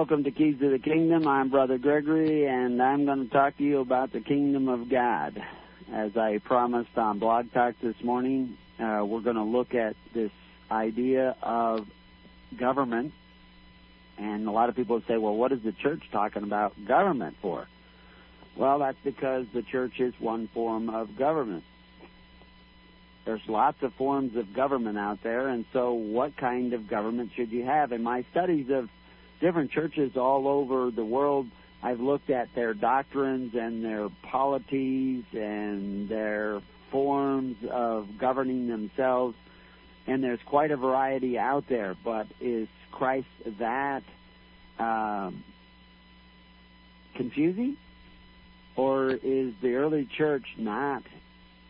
Welcome to Keys to the Kingdom. I'm Brother Gregory, and I'm going to talk to you about the kingdom of God. As I promised on Blog Talk this morning, uh, we're going to look at this idea of government. And a lot of people say, well, what is the church talking about government for? Well, that's because the church is one form of government. There's lots of forms of government out there, and so what kind of government should you have? In my studies of different churches all over the world, I've looked at their doctrines and their polities and their forms of governing themselves, and there's quite a variety out there. But is Christ that um, confusing? Or is the early church not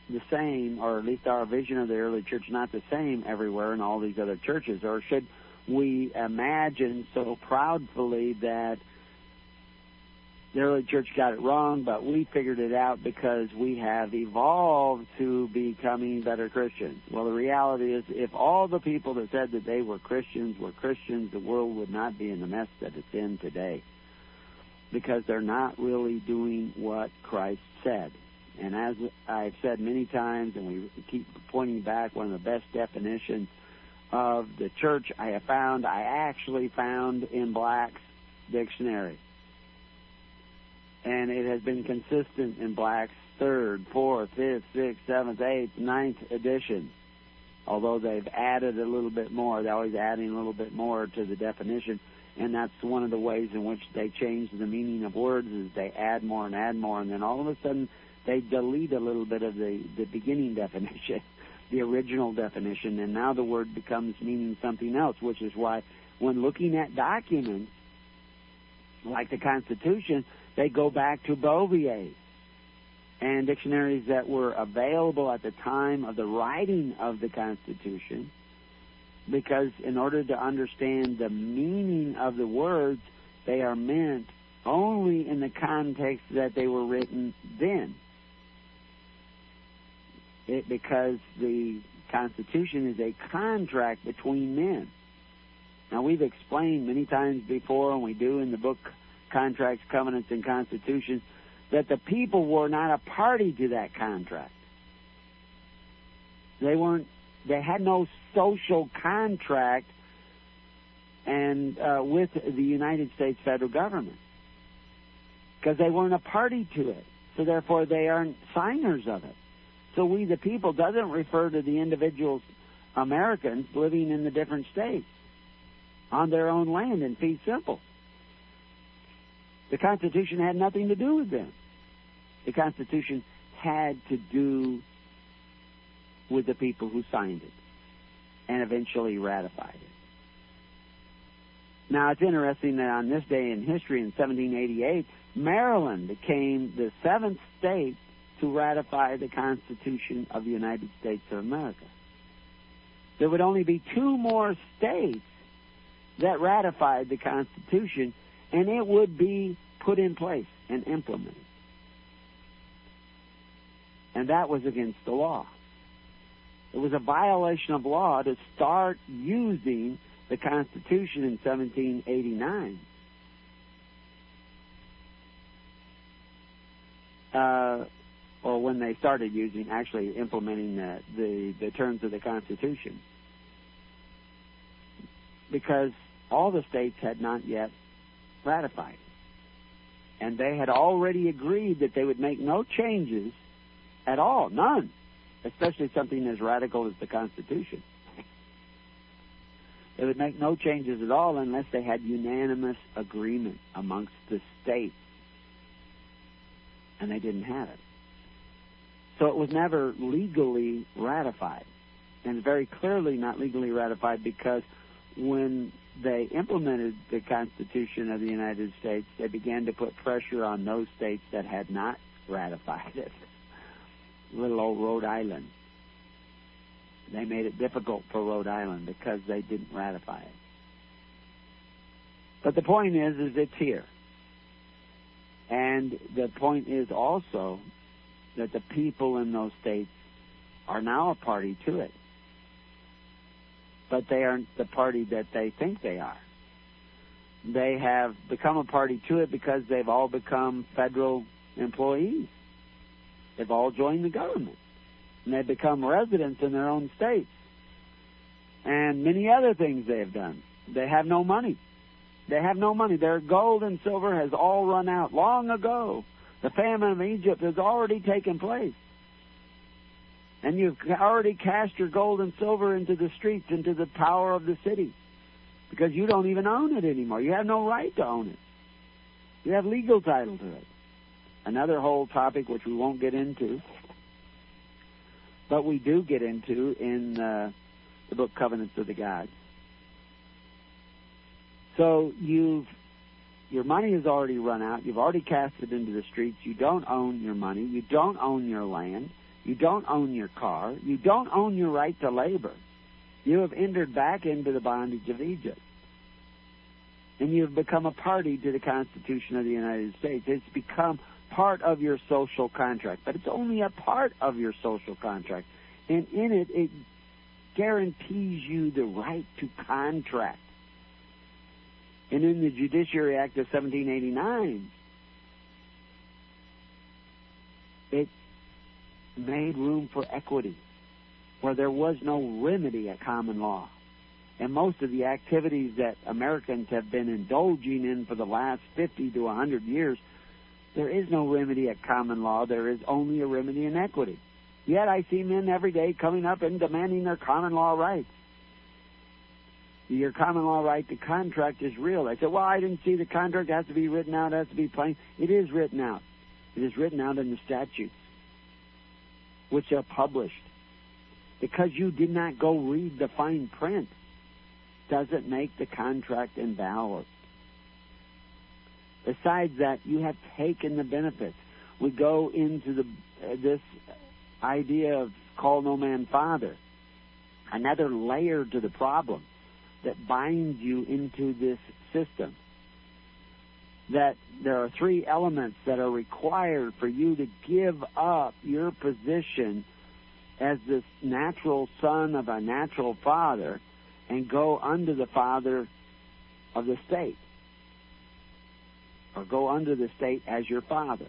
the same, or at least our vision of the early church not the same everywhere in all these other churches? Or should we imagine so proudly that the early church got it wrong, but we figured it out because we have evolved to becoming better Christians. Well, the reality is, if all the people that said that they were Christians were Christians, the world would not be in the mess that it's in today. Because they're not really doing what Christ said. And as I've said many times, and we keep pointing back, one of the best definitions of the church I have found, I actually found in Black's dictionary. And it has been consistent in Black's third, fourth, fifth, sixth, seventh, eighth, ninth edition. Although they've added a little bit more, they're always adding a little bit more to the definition, and that's one of the ways in which they change the meaning of words is they add more and add more, and then all of a sudden they delete a little bit of the the beginning definition, the original definition, and now the word becomes meaning something else, which is why when looking at documents like the Constitution, they go back to Bouvier and dictionaries that were available at the time of the writing of the Constitution, because in order to understand the meaning of the words, they are meant only in the context that they were written then. It, because the Constitution is a contract between men. Now, we've explained many times before, and we do in the book contracts, covenants, and constitutions, that the people were not a party to that contract. They weren't. They had no social contract and uh, with the United States federal government because they weren't a party to it. So therefore, they aren't signers of it. So we, the people, doesn't refer to the individuals, Americans living in the different states on their own land in fee simple. The Constitution had nothing to do with them. The Constitution had to do with the people who signed it and eventually ratified it. Now, it's interesting that on this day in history, in 1788, Maryland became the seventh state to ratify the Constitution of the United States of America. There would only be two more states that ratified the Constitution and it would be put in place and implemented. And that was against the law. It was a violation of law to start using the Constitution in 1789. Uh, or when they started using, actually implementing the, the, the terms of the Constitution. Because all the states had not yet ratified. And they had already agreed that they would make no changes at all, none, especially something as radical as the Constitution. They would make no changes at all unless they had unanimous agreement amongst the states. And they didn't have it. So it was never legally ratified. And very clearly not legally ratified because when they implemented the Constitution of the United States, they began to put pressure on those states that had not ratified it. Little old Rhode Island. They made it difficult for Rhode Island because they didn't ratify it. But the point is, is it's here. And the point is also that the people in those states are now a party to it but they aren't the party that they think they are. they have become a party to it because they've all become federal employees. They've all joined the government. And they've become residents in their own states. And many other things they have done. They have no money. They have no money. Their gold and silver has all run out long ago. The famine of Egypt has already taken place. And you've already cast your gold and silver into the streets, into the power of the city. Because you don't even own it anymore. You have no right to own it. You have legal title to it. Another whole topic which we won't get into, but we do get into in uh, the book Covenants of the Gods. So you've your money has already run out. You've already cast it into the streets. You don't own your money. You don't own your land. You don't own your car. You don't own your right to labor. You have entered back into the bondage of Egypt. And you have become a party to the Constitution of the United States. It's become part of your social contract. But it's only a part of your social contract. And in it, it guarantees you the right to contract. And in the Judiciary Act of 1789, it made room for equity where there was no remedy at common law. And most of the activities that Americans have been indulging in for the last 50 to 100 years, there is no remedy at common law. There is only a remedy in equity. Yet I see men every day coming up and demanding their common law rights your common law right to contract is real. I said, well, I didn't see the contract. It has to be written out. It has to be plain. It is written out. It is written out in the statutes, which are published. Because you did not go read the fine print doesn't make the contract invalid. Besides that, you have taken the benefits. We go into the uh, this idea of call no man father, another layer to the problem that binds you into this system. That there are three elements that are required for you to give up your position as this natural son of a natural father and go under the father of the state. Or go under the state as your father.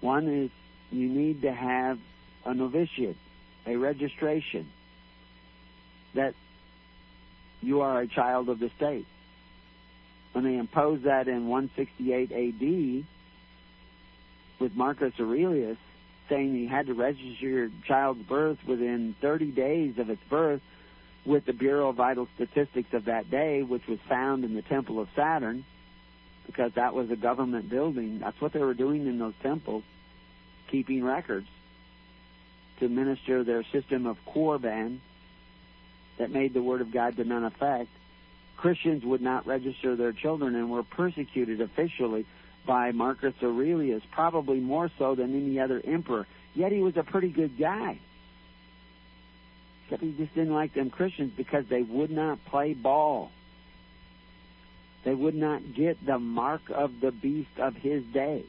One is you need to have a novitiate, a registration that you are a child of the state. When they imposed that in 168 AD with Marcus Aurelius, saying you had to register your child's birth within 30 days of its birth with the Bureau of Vital Statistics of that day, which was found in the Temple of Saturn, because that was a government building. That's what they were doing in those temples, keeping records to administer their system of Corban, that made the Word of God to none effect, Christians would not register their children and were persecuted officially by Marcus Aurelius, probably more so than any other emperor. Yet he was a pretty good guy. Except he just didn't like them Christians because they would not play ball. They would not get the mark of the beast of his day.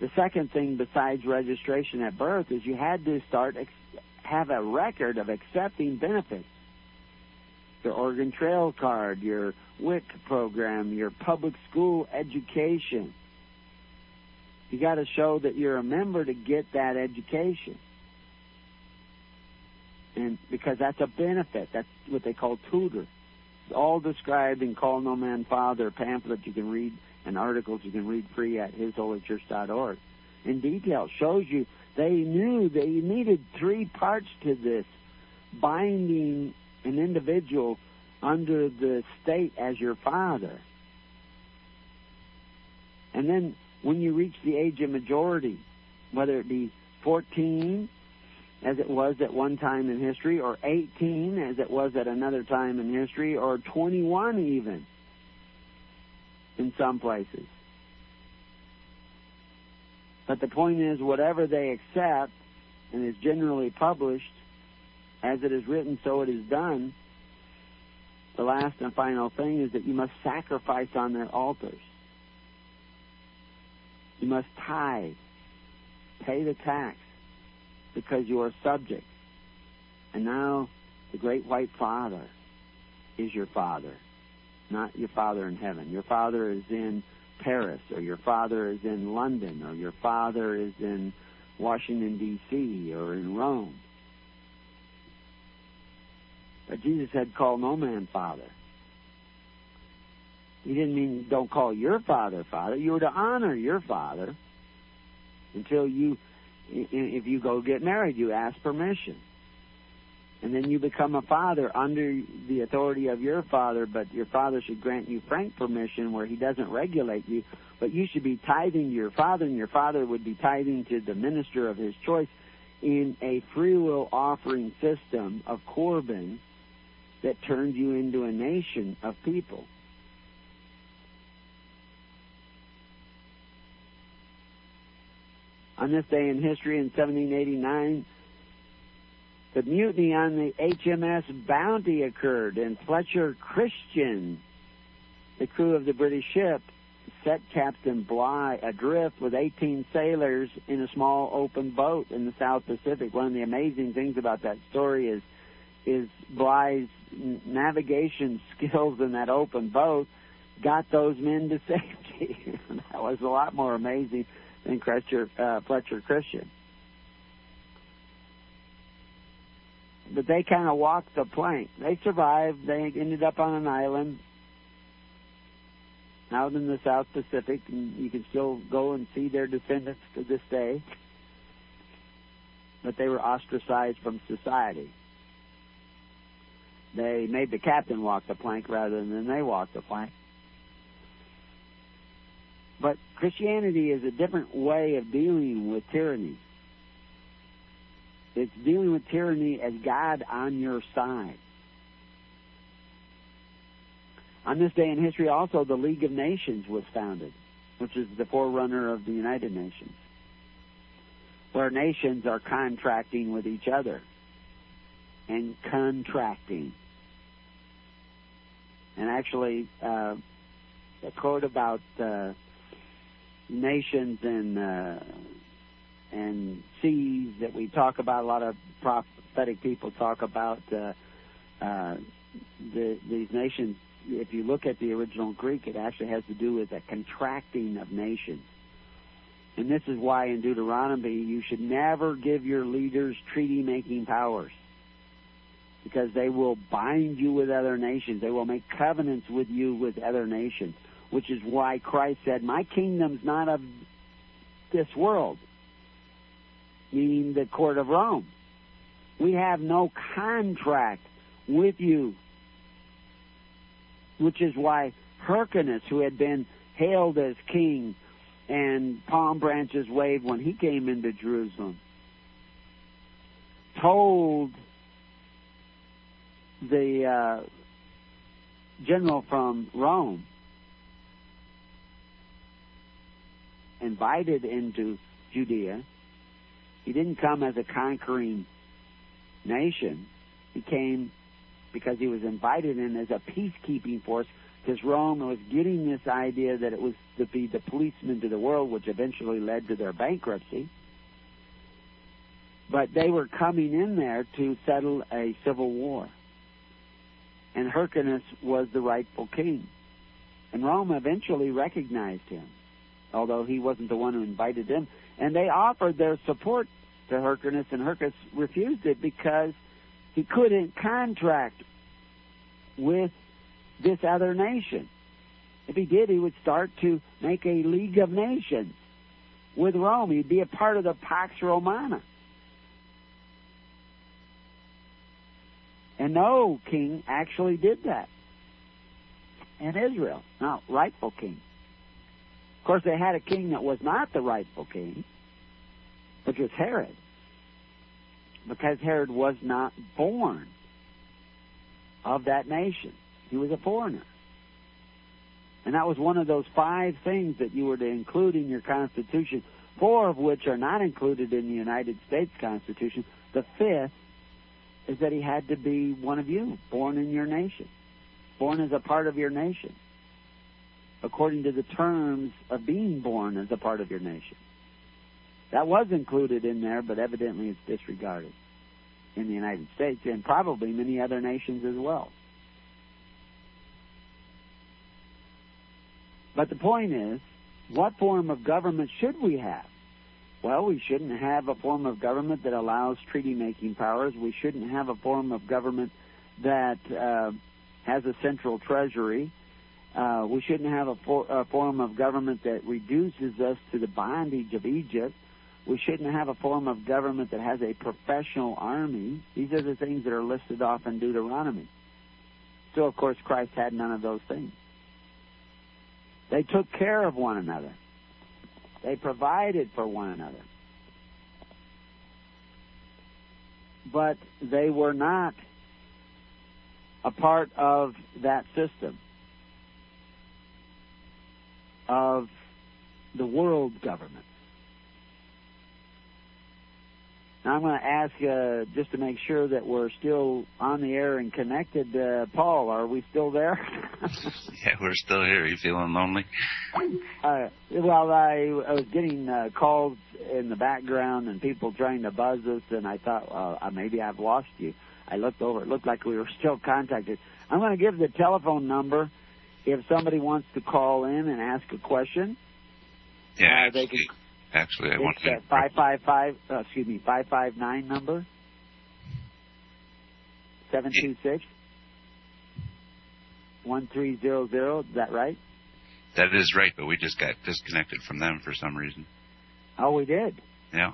The second thing besides registration at birth is you had to start have a record of accepting benefits. Your Oregon Trail card, your WIC program, your public school education. You got to show that you're a member to get that education. And because that's a benefit, that's what they call tutor. It's all described in Call No Man Father pamphlet you can read and articles you can read free at hisholychurch.org. In detail, shows you they knew they needed three parts to this binding an individual under the state as your father. And then when you reach the age of majority, whether it be 14, as it was at one time in history, or 18, as it was at another time in history, or 21 even, in some places. But the point is, whatever they accept and is generally published, as it is written, so it is done. The last and final thing is that you must sacrifice on their altars. You must tithe, pay the tax, because you are subject. And now the great white father is your father, not your father in heaven. Your father is in Paris, or your father is in London, or your father is in Washington, D.C., or in Rome. But Jesus said, Call no man father. He didn't mean don't call your father father. You were to honor your father until you, if you go get married, you ask permission. And then you become a father under the authority of your father, but your father should grant you frank permission where he doesn't regulate you. But you should be tithing to your father, and your father would be tithing to the minister of his choice in a free will offering system of Corban that turns you into a nation of people. On this day in history in 1789, the mutiny on the HMS Bounty occurred, and Fletcher Christian, the crew of the British ship, set Captain Bligh adrift with 18 sailors in a small open boat in the South Pacific. One of the amazing things about that story is is Bligh's navigation skills in that open boat got those men to safety. that was a lot more amazing than Fletcher, uh, Fletcher Christian. But they kind of walked the plank. They survived. They ended up on an island out in the South Pacific, and you can still go and see their descendants to this day. But they were ostracized from society. They made the captain walk the plank rather than they walk the plank. But Christianity is a different way of dealing with tyranny. It's dealing with tyranny as God on your side. On this day in history, also, the League of Nations was founded, which is the forerunner of the United Nations, where nations are contracting with each other and contracting. And actually, uh, a quote about uh, nations and uh, and seas that we talk about. A lot of prophetic people talk about uh, uh, the, these nations. If you look at the original Greek, it actually has to do with a contracting of nations. And this is why in Deuteronomy you should never give your leaders treaty making powers. Because they will bind you with other nations. They will make covenants with you with other nations. Which is why Christ said, My kingdom's not of this world meaning the court of Rome. We have no contract with you. Which is why Hyrcanus, who had been hailed as king and palm branches waved when he came into Jerusalem, told the uh, general from Rome, invited into Judea, he didn't come as a conquering nation. He came because he was invited in as a peacekeeping force because Rome was getting this idea that it was to be the policeman to the world, which eventually led to their bankruptcy. But they were coming in there to settle a civil war. And Hyrcanus was the rightful king. And Rome eventually recognized him, although he wasn't the one who invited them and they offered their support to Hyrcanus, and Hyrcanus refused it because he couldn't contract with this other nation. If he did, he would start to make a League of Nations with Rome. He'd be a part of the Pax Romana. And no king actually did that in Israel. No, rightful king. Of course, they had a king that was not the rightful king, which was Herod, because Herod was not born of that nation. He was a foreigner. And that was one of those five things that you were to include in your Constitution, four of which are not included in the United States Constitution. The fifth is that he had to be one of you, born in your nation, born as a part of your nation according to the terms of being born as a part of your nation. That was included in there, but evidently it's disregarded in the United States and probably many other nations as well. But the point is, what form of government should we have? Well, we shouldn't have a form of government that allows treaty making powers. We shouldn't have a form of government that uh, has a central treasury. Uh, we shouldn't have a, for, a, form of government that reduces us to the bondage of Egypt we shouldn't have a form of government that has a professional army. These are the things that are listed off in Deuteronomy. So, of course, Christ had none of those things. They took care of one another. They provided for one another. But they were not a part of that system of the world government. Now I'm going to ask uh, just to make sure that we're still on the air and connected. Uh, Paul, are we still there? yeah, we're still here. Are you feeling lonely? Uh, well, I, I was getting uh, calls in the background and people trying to buzz us, and I thought, uh, maybe I've lost you. I looked over. It looked like we were still contacted. I'm going to give the telephone number if somebody wants to call in and ask a question. Yeah, uh, they can Actually, I want to. Five five five. Uh, excuse me, five five nine number. Seven two six. One three zero zero. Is that right? That is right, but we just got disconnected from them for some reason. Oh, we did. Yeah.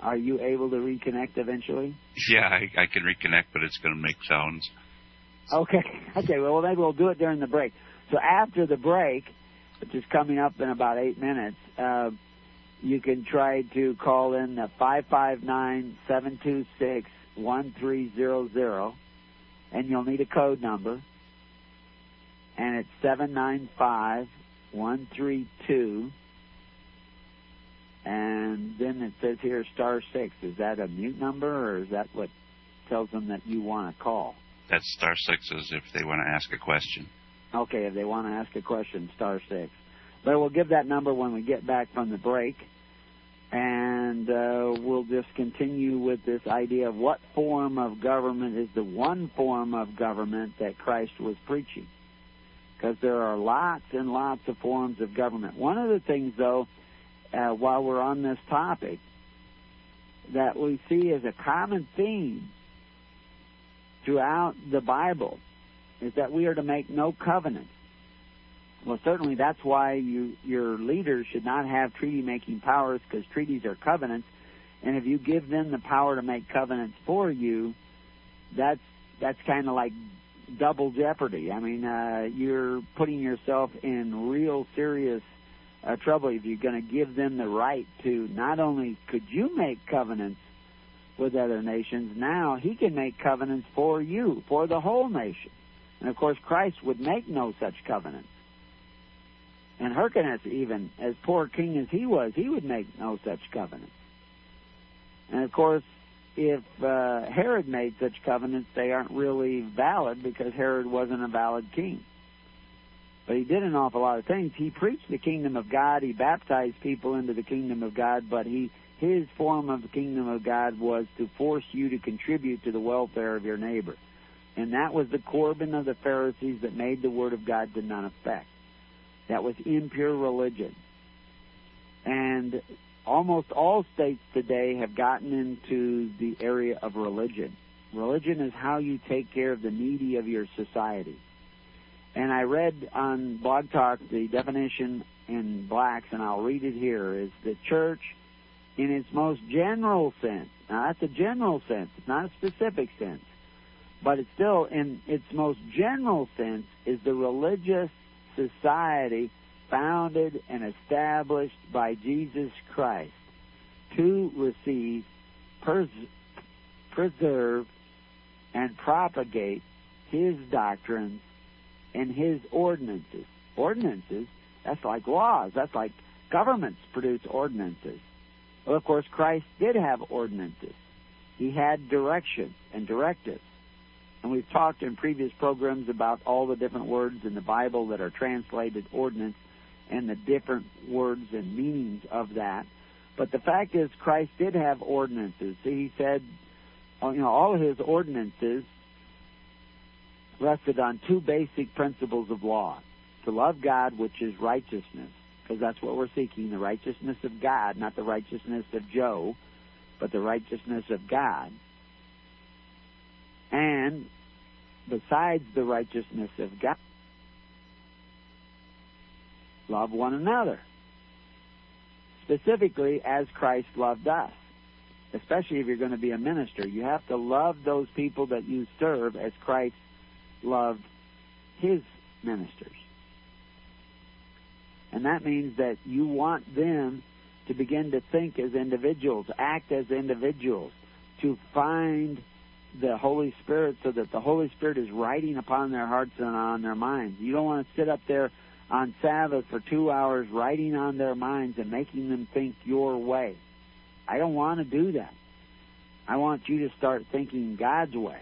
Are you able to reconnect eventually? Yeah, I, I can reconnect, but it's going to make sounds. Okay. Okay. Well, maybe we'll do it during the break. So after the break, which is coming up in about eight minutes, uh, you can try to call in the 559-726-1300 and you'll need a code number. And it's 795132 and then it says here star 6 is that a mute number or is that what tells them that you want to call? That's star 6 is if they want to ask a question. Okay if they want to ask a question star 6 but we'll give that number when we get back from the break. And uh, we'll just continue with this idea of what form of government is the one form of government that Christ was preaching. Because there are lots and lots of forms of government. One of the things, though, uh, while we're on this topic, that we see as a common theme throughout the Bible is that we are to make no covenants well, certainly that's why you, your leaders should not have treaty making powers because treaties are covenants. And if you give them the power to make covenants for you, that's that's kind of like double jeopardy. I mean, uh, you're putting yourself in real serious uh, trouble if you're going to give them the right to not only could you make covenants with other nations, now he can make covenants for you, for the whole nation. And of course, Christ would make no such covenants. And Hyrcanus, even as poor king as he was, he would make no such covenants. And of course, if uh, Herod made such covenants, they aren't really valid because Herod wasn't a valid king. But he did an awful lot of things. He preached the kingdom of God. He baptized people into the kingdom of God. But he, his form of the kingdom of God was to force you to contribute to the welfare of your neighbor. And that was the Corban of the Pharisees that made the word of God to none effect that was impure religion. And almost all states today have gotten into the area of religion. Religion is how you take care of the needy of your society. And I read on Blog Talk the definition in blacks, and I'll read it here, is the church in its most general sense. Now that's a general sense, it's not a specific sense. But it's still in its most general sense is the religious society founded and established by Jesus Christ to receive, pers- preserve, and propagate his doctrines and his ordinances. Ordinances, that's like laws. That's like governments produce ordinances. Well, of course, Christ did have ordinances. He had directions and directives. And we've talked in previous programs about all the different words in the Bible that are translated ordinance and the different words and meanings of that. But the fact is, Christ did have ordinances. He said, uh, you know, all of his ordinances rested on two basic principles of law. to love God, which is righteousness, because that's what we're seeking the righteousness of God, not the righteousness of Joe, but the righteousness of God. And besides the righteousness of God, love one another. Specifically, as Christ loved us. Especially if you're going to be a minister. You have to love those people that you serve as Christ loved his ministers. And that means that you want them to begin to think as individuals, act as individuals, to find the Holy Spirit so that the Holy Spirit is writing upon their hearts and on their minds. You don't want to sit up there on Sabbath for two hours writing on their minds and making them think your way. I don't want to do that. I want you to start thinking God's way.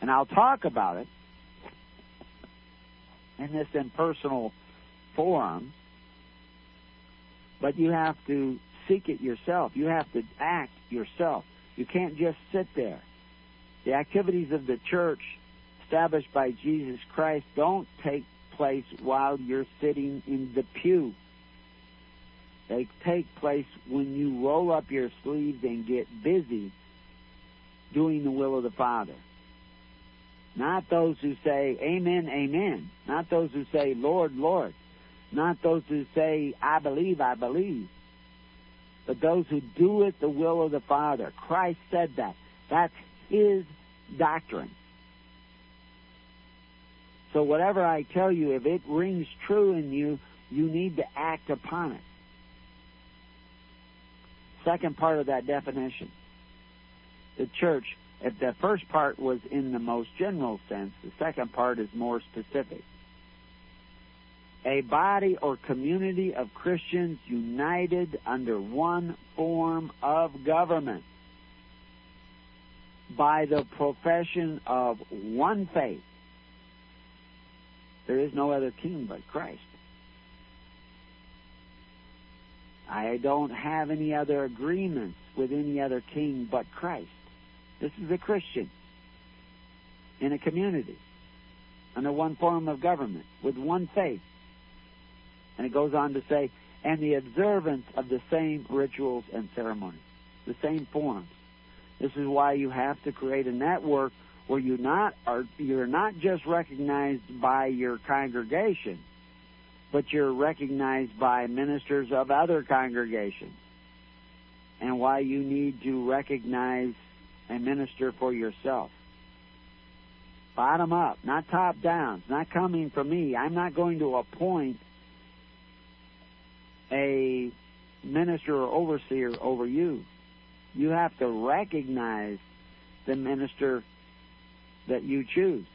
And I'll talk about it in this impersonal forum, but you have to seek it yourself. You have to act yourself. You can't just sit there. The activities of the church established by Jesus Christ don't take place while you're sitting in the pew. They take place when you roll up your sleeves and get busy doing the will of the Father. Not those who say, Amen, Amen. Not those who say, Lord, Lord. Not those who say, I believe, I believe. But those who do it the will of the Father. Christ said that. That's His doctrine. So whatever I tell you, if it rings true in you, you need to act upon it. Second part of that definition. The church, if the first part was in the most general sense, the second part is more specific. A body or community of Christians united under one form of government by the profession of one faith. There is no other king but Christ. I don't have any other agreements with any other king but Christ. This is a Christian in a community under one form of government with one faith. And it goes on to say, and the observance of the same rituals and ceremonies, the same forms. This is why you have to create a network where you not are you're not just recognized by your congregation, but you're recognized by ministers of other congregations. And why you need to recognize a minister for yourself. Bottom up, not top down. It's not coming from me. I'm not going to appoint a minister or overseer over you. You have to recognize the minister that you choose.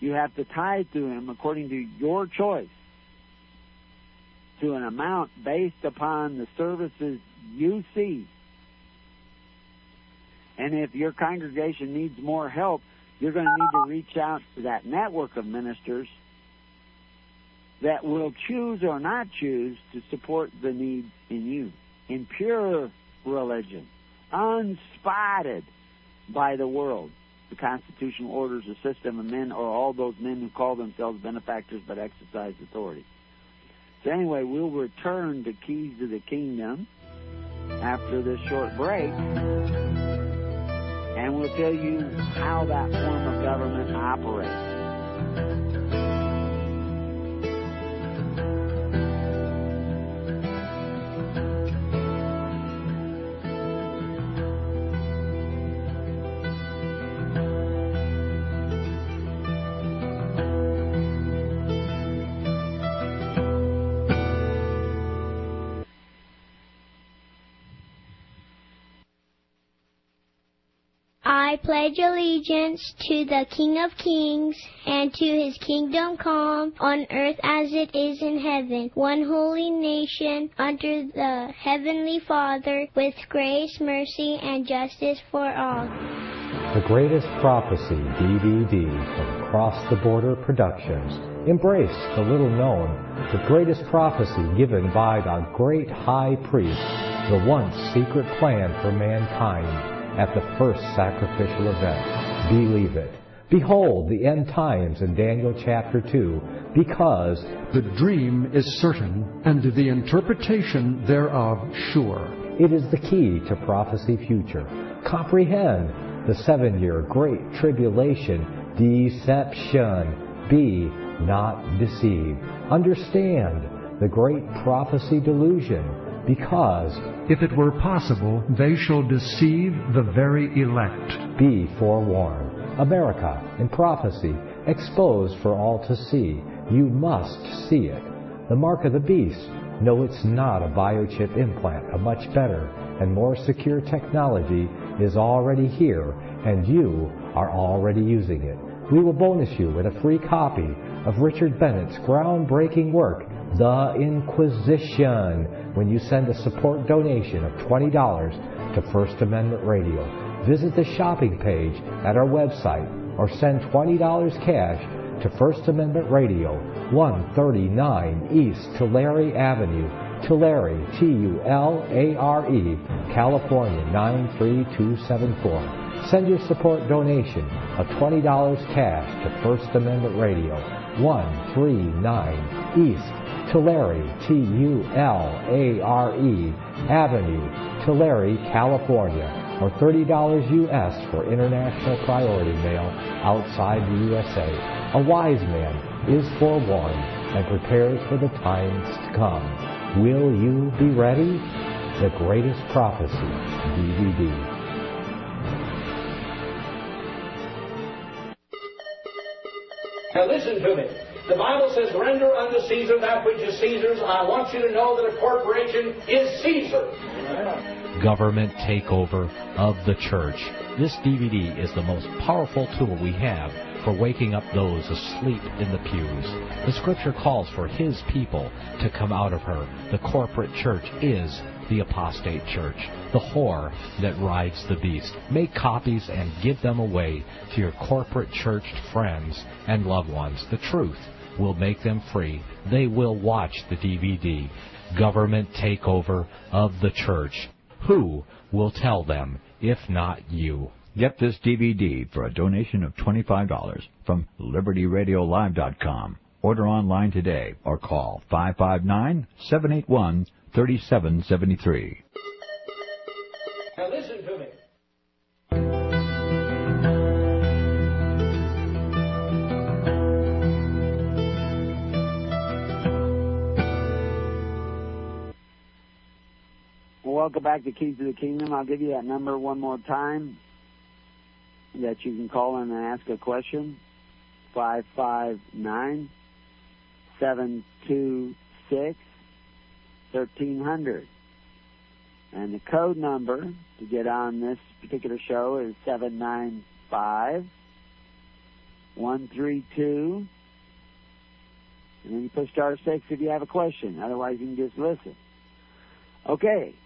You have to tithe to him according to your choice to an amount based upon the services you see. And if your congregation needs more help, you're going to need to reach out to that network of ministers that will choose or not choose to support the needs in you in pure religion, unspotted by the world the constitutional orders, the system of men, or all those men who call themselves benefactors but exercise authority. So anyway, we'll return to Keys to the Kingdom after this short break, and we'll tell you how that form of government operates. I pledge allegiance to the King of Kings and to his kingdom come on earth as it is in heaven, one holy nation under the heavenly Father with grace, mercy, and justice for all. The Greatest Prophecy DVD from Across the Border Productions. Embrace the little known, the greatest prophecy given by the great high priest, the once secret plan for mankind at the first sacrificial event. Believe it. Behold the end times in Daniel chapter 2, because the dream is certain, and the interpretation thereof sure. It is the key to prophecy future. Comprehend the seven year great tribulation, deception. Be not deceived. Understand the great prophecy delusion, because if it were possible, they shall deceive the very elect. Be forewarned. America in prophecy, exposed for all to see. You must see it. The mark of the beast. No, it's not a biochip implant. A much better and more secure technology is already here, and you are already using it. We will bonus you with a free copy of Richard Bennett's groundbreaking work, The Inquisition, when you send a support donation of $20 to First Amendment Radio visit the shopping page at our website or send $20 cash to First Amendment Radio, 139 East Tulare Avenue, Tulare, T-U-L-A-R-E, California 93274. Send your support donation of $20 cash to First Amendment Radio, 139 East Tulare, T-U-L-A-R-E, Avenue, Tulare, California or $30 US for international priority mail outside the USA. A wise man is forewarned and prepares for the times to come. Will you be ready? The Greatest Prophecy DVD. Now listen to me. The Bible says, render unto Caesar that which is Caesar's. I want you to know that a corporation is Caesar government takeover of the church. This DVD is the most powerful tool we have for waking up those asleep in the pews. The scripture calls for his people to come out of her. The corporate church is the apostate church, the whore that rides the beast. Make copies and give them away to your corporate church friends and loved ones. The truth will make them free. They will watch the DVD. Government takeover of the church. Who will tell them if not you? Get this DVD for a donation of $25 from LibertyRadiolive.com. Order online today or call 559 781 3773. Now listen to me. Welcome back to Keys to the Kingdom. I'll give you that number one more time that you can call in and ask a question. Five five nine seven two six thirteen hundred. And the code number to get on this particular show is seven nine five one three two. And then you push star six if you have a question. Otherwise, you can just listen. Okay,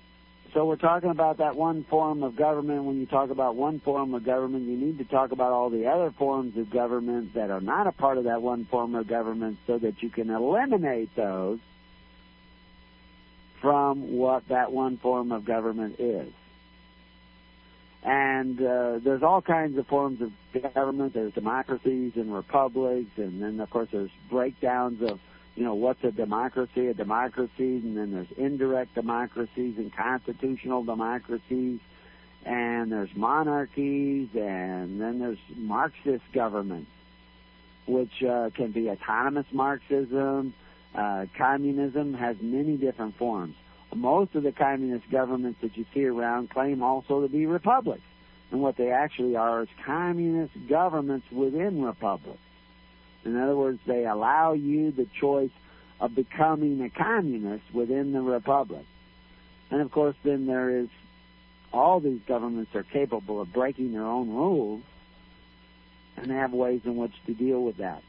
so we're talking about that one form of government. When you talk about one form of government, you need to talk about all the other forms of government that are not a part of that one form of government so that you can eliminate those from what that one form of government is. And uh, there's all kinds of forms of government. There's democracies and republics, and then of course there's breakdowns of you know, what's a democracy? A democracy, and then there's indirect democracies and constitutional democracies, and there's monarchies, and then there's Marxist governments, which uh, can be autonomous Marxism. Uh, communism has many different forms. Most of the communist governments that you see around claim also to be republics. And what they actually are is communist governments within republics. In other words, they allow you the choice of becoming a communist within the republic. And of course, then there is all these governments are capable of breaking their own rules and have ways in which to deal with that.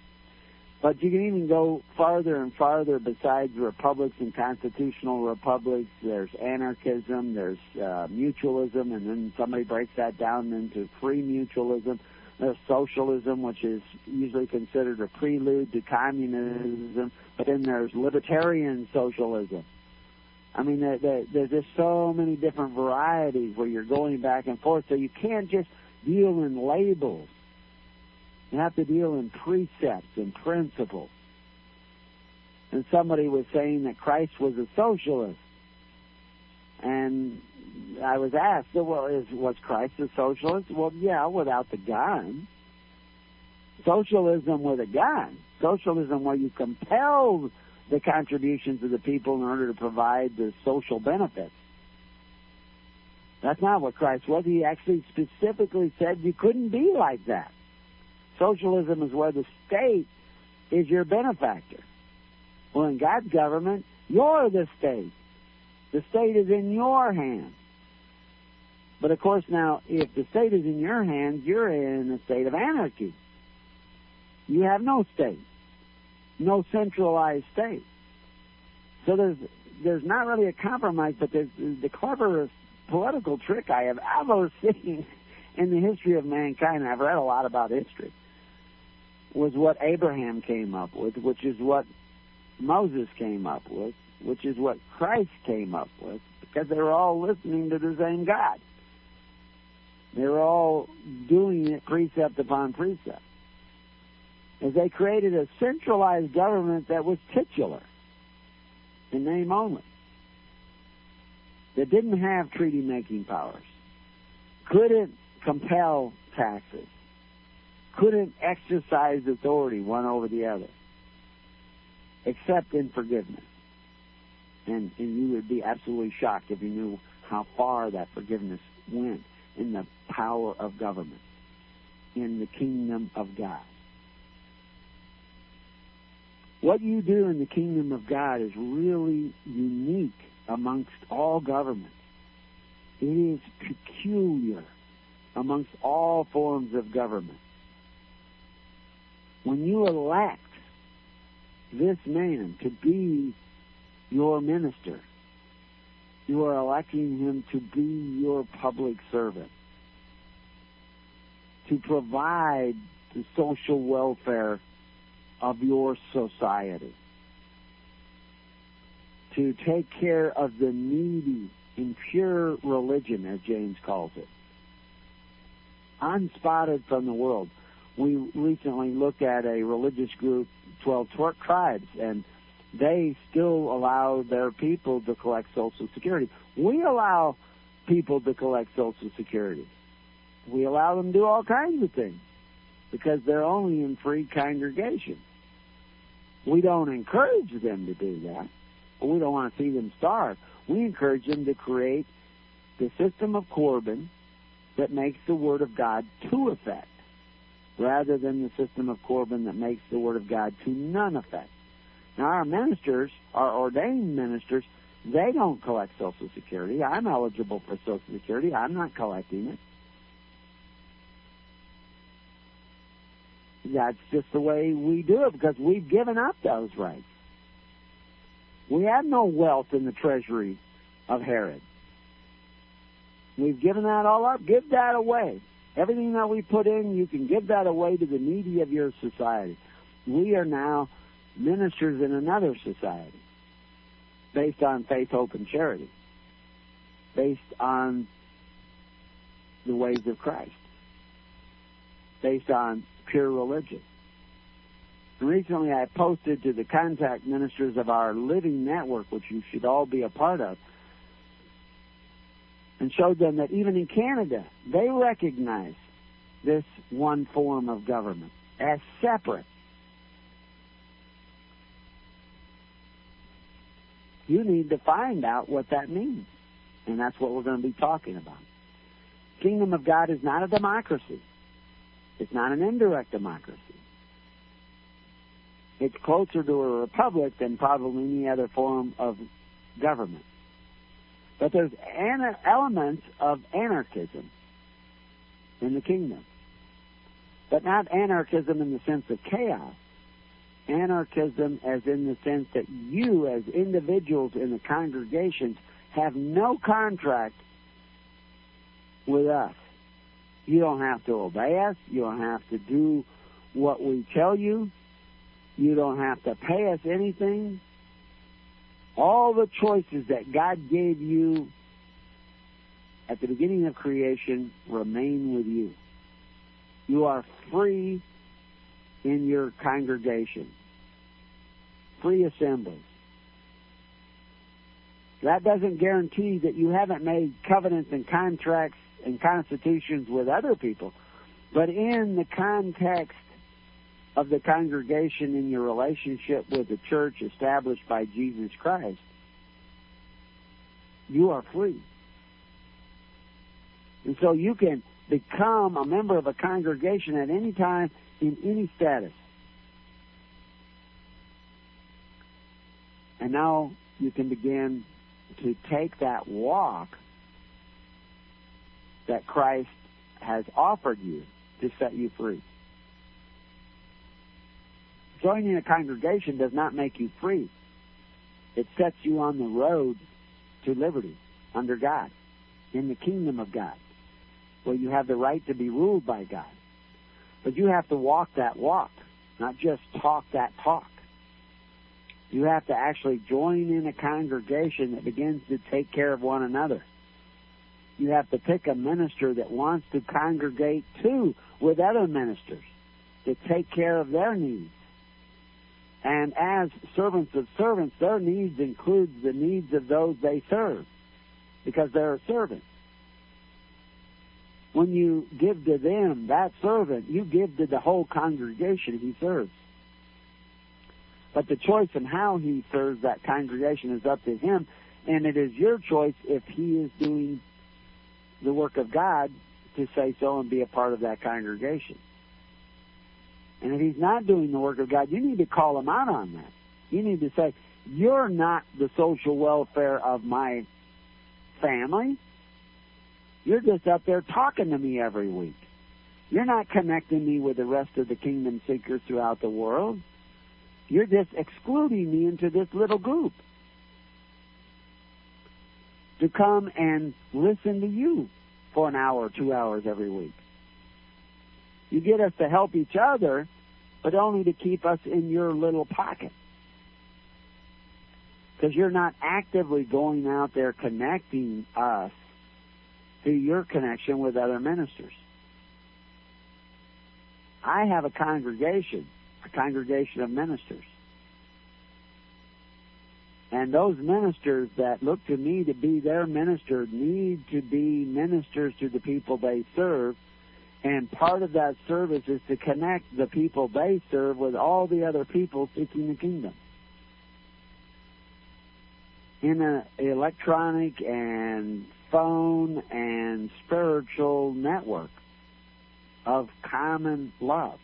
But you can even go farther and farther besides republics and constitutional republics. There's anarchism, there's uh, mutualism, and then somebody breaks that down into free mutualism. There's socialism, which is usually considered a prelude to communism, but then there's libertarian socialism. I mean, there, there, there's just so many different varieties where you're going back and forth, so you can't just deal in labels. You have to deal in precepts and principles. And somebody was saying that Christ was a socialist. And I was asked, well, is, was Christ a socialist? Well, yeah, without the gun. Socialism with a gun. Socialism where you compel the contributions of the people in order to provide the social benefits. That's not what Christ was. He actually specifically said you couldn't be like that. Socialism is where the state is your benefactor. Well, in God's government, you're the state. The state is in your hands. But of course, now, if the state is in your hands, you're in a state of anarchy. You have no state, no centralized state. So there's there's not really a compromise, but there's the cleverest political trick I have ever seen in the history of mankind. I've read a lot about history. Was what Abraham came up with, which is what Moses came up with, which is what Christ came up with, because they were all listening to the same God. They were all doing it precept upon precept. As they created a centralized government that was titular, in name only, that didn't have treaty making powers, couldn't compel taxes, couldn't exercise authority one over the other, except in forgiveness. And, and you would be absolutely shocked if you knew how far that forgiveness went in the power of government, in the kingdom of God. What you do in the kingdom of God is really unique amongst all governments. It is peculiar amongst all forms of government. When you elect this man to be your minister, you are electing him to be your public servant, to provide the social welfare of your society, to take care of the needy in pure religion, as James calls it, unspotted from the world. We recently looked at a religious group, 12 tribes, and they still allow their people to collect Social Security. We allow people to collect Social Security. We allow them to do all kinds of things because they're only in free congregation. We don't encourage them to do that, we don't want to see them starve. We encourage them to create the system of Corban that makes the Word of God to effect, rather than the system of Corban that makes the Word of God to none effect. Now, our ministers, our ordained ministers, they don't collect Social Security. I'm eligible for Social Security. I'm not collecting it. That's just the way we do it because we've given up those rights. We have no wealth in the treasury of Herod. We've given that all up. Give that away. Everything that we put in, you can give that away to the needy of your society. We are now ministers in another society based on faith, hope, and charity, based on the ways of Christ, based on pure religion. Recently, I posted to the contact ministers of our living network, which you should all be a part of, and showed them that even in Canada, they recognize this one form of government as separate You need to find out what that means. And that's what we're going to be talking about. Kingdom of God is not a democracy. It's not an indirect democracy. It's closer to a republic than probably any other form of government. But there's elements of anarchism in the kingdom. But not anarchism in the sense of chaos, anarchism as in the sense that you as individuals in the congregations have no contract with us. You don't have to obey us. You don't have to do what we tell you. You don't have to pay us anything. All the choices that God gave you at the beginning of creation remain with you. You are free in your congregation. Free assemblies. That doesn't guarantee that you haven't made covenants and contracts and constitutions with other people. But in the context of the congregation in your relationship with the church established by Jesus Christ, you are free. And so you can become a member of a congregation at any time in any status. And now you can begin to take that walk that Christ has offered you to set you free. Joining a congregation does not make you free. It sets you on the road to liberty under God, in the kingdom of God, where you have the right to be ruled by God. But you have to walk that walk, not just talk that talk. You have to actually join in a congregation that begins to take care of one another. You have to pick a minister that wants to congregate too with other ministers to take care of their needs. And as servants of servants, their needs includes the needs of those they serve because they're a servant. When you give to them, that servant, you give to the whole congregation he serves. But the choice in how he serves that congregation is up to him, and it is your choice if he is doing the work of God to say so and be a part of that congregation. And if he's not doing the work of God, you need to call him out on that. You need to say, You're not the social welfare of my family. You're just up there talking to me every week. You're not connecting me with the rest of the kingdom seekers throughout the world. You're just excluding me into this little group to come and listen to you for an hour two hours every week. You get us to help each other, but only to keep us in your little pocket. Because you're not actively going out there connecting us to your connection with other ministers. I have a congregation a congregation of ministers. And those ministers that look to me to be their minister need to be ministers to the people they serve. And part of that service is to connect the people they serve with all the other people seeking the kingdom. In an electronic and phone and spiritual network of common love.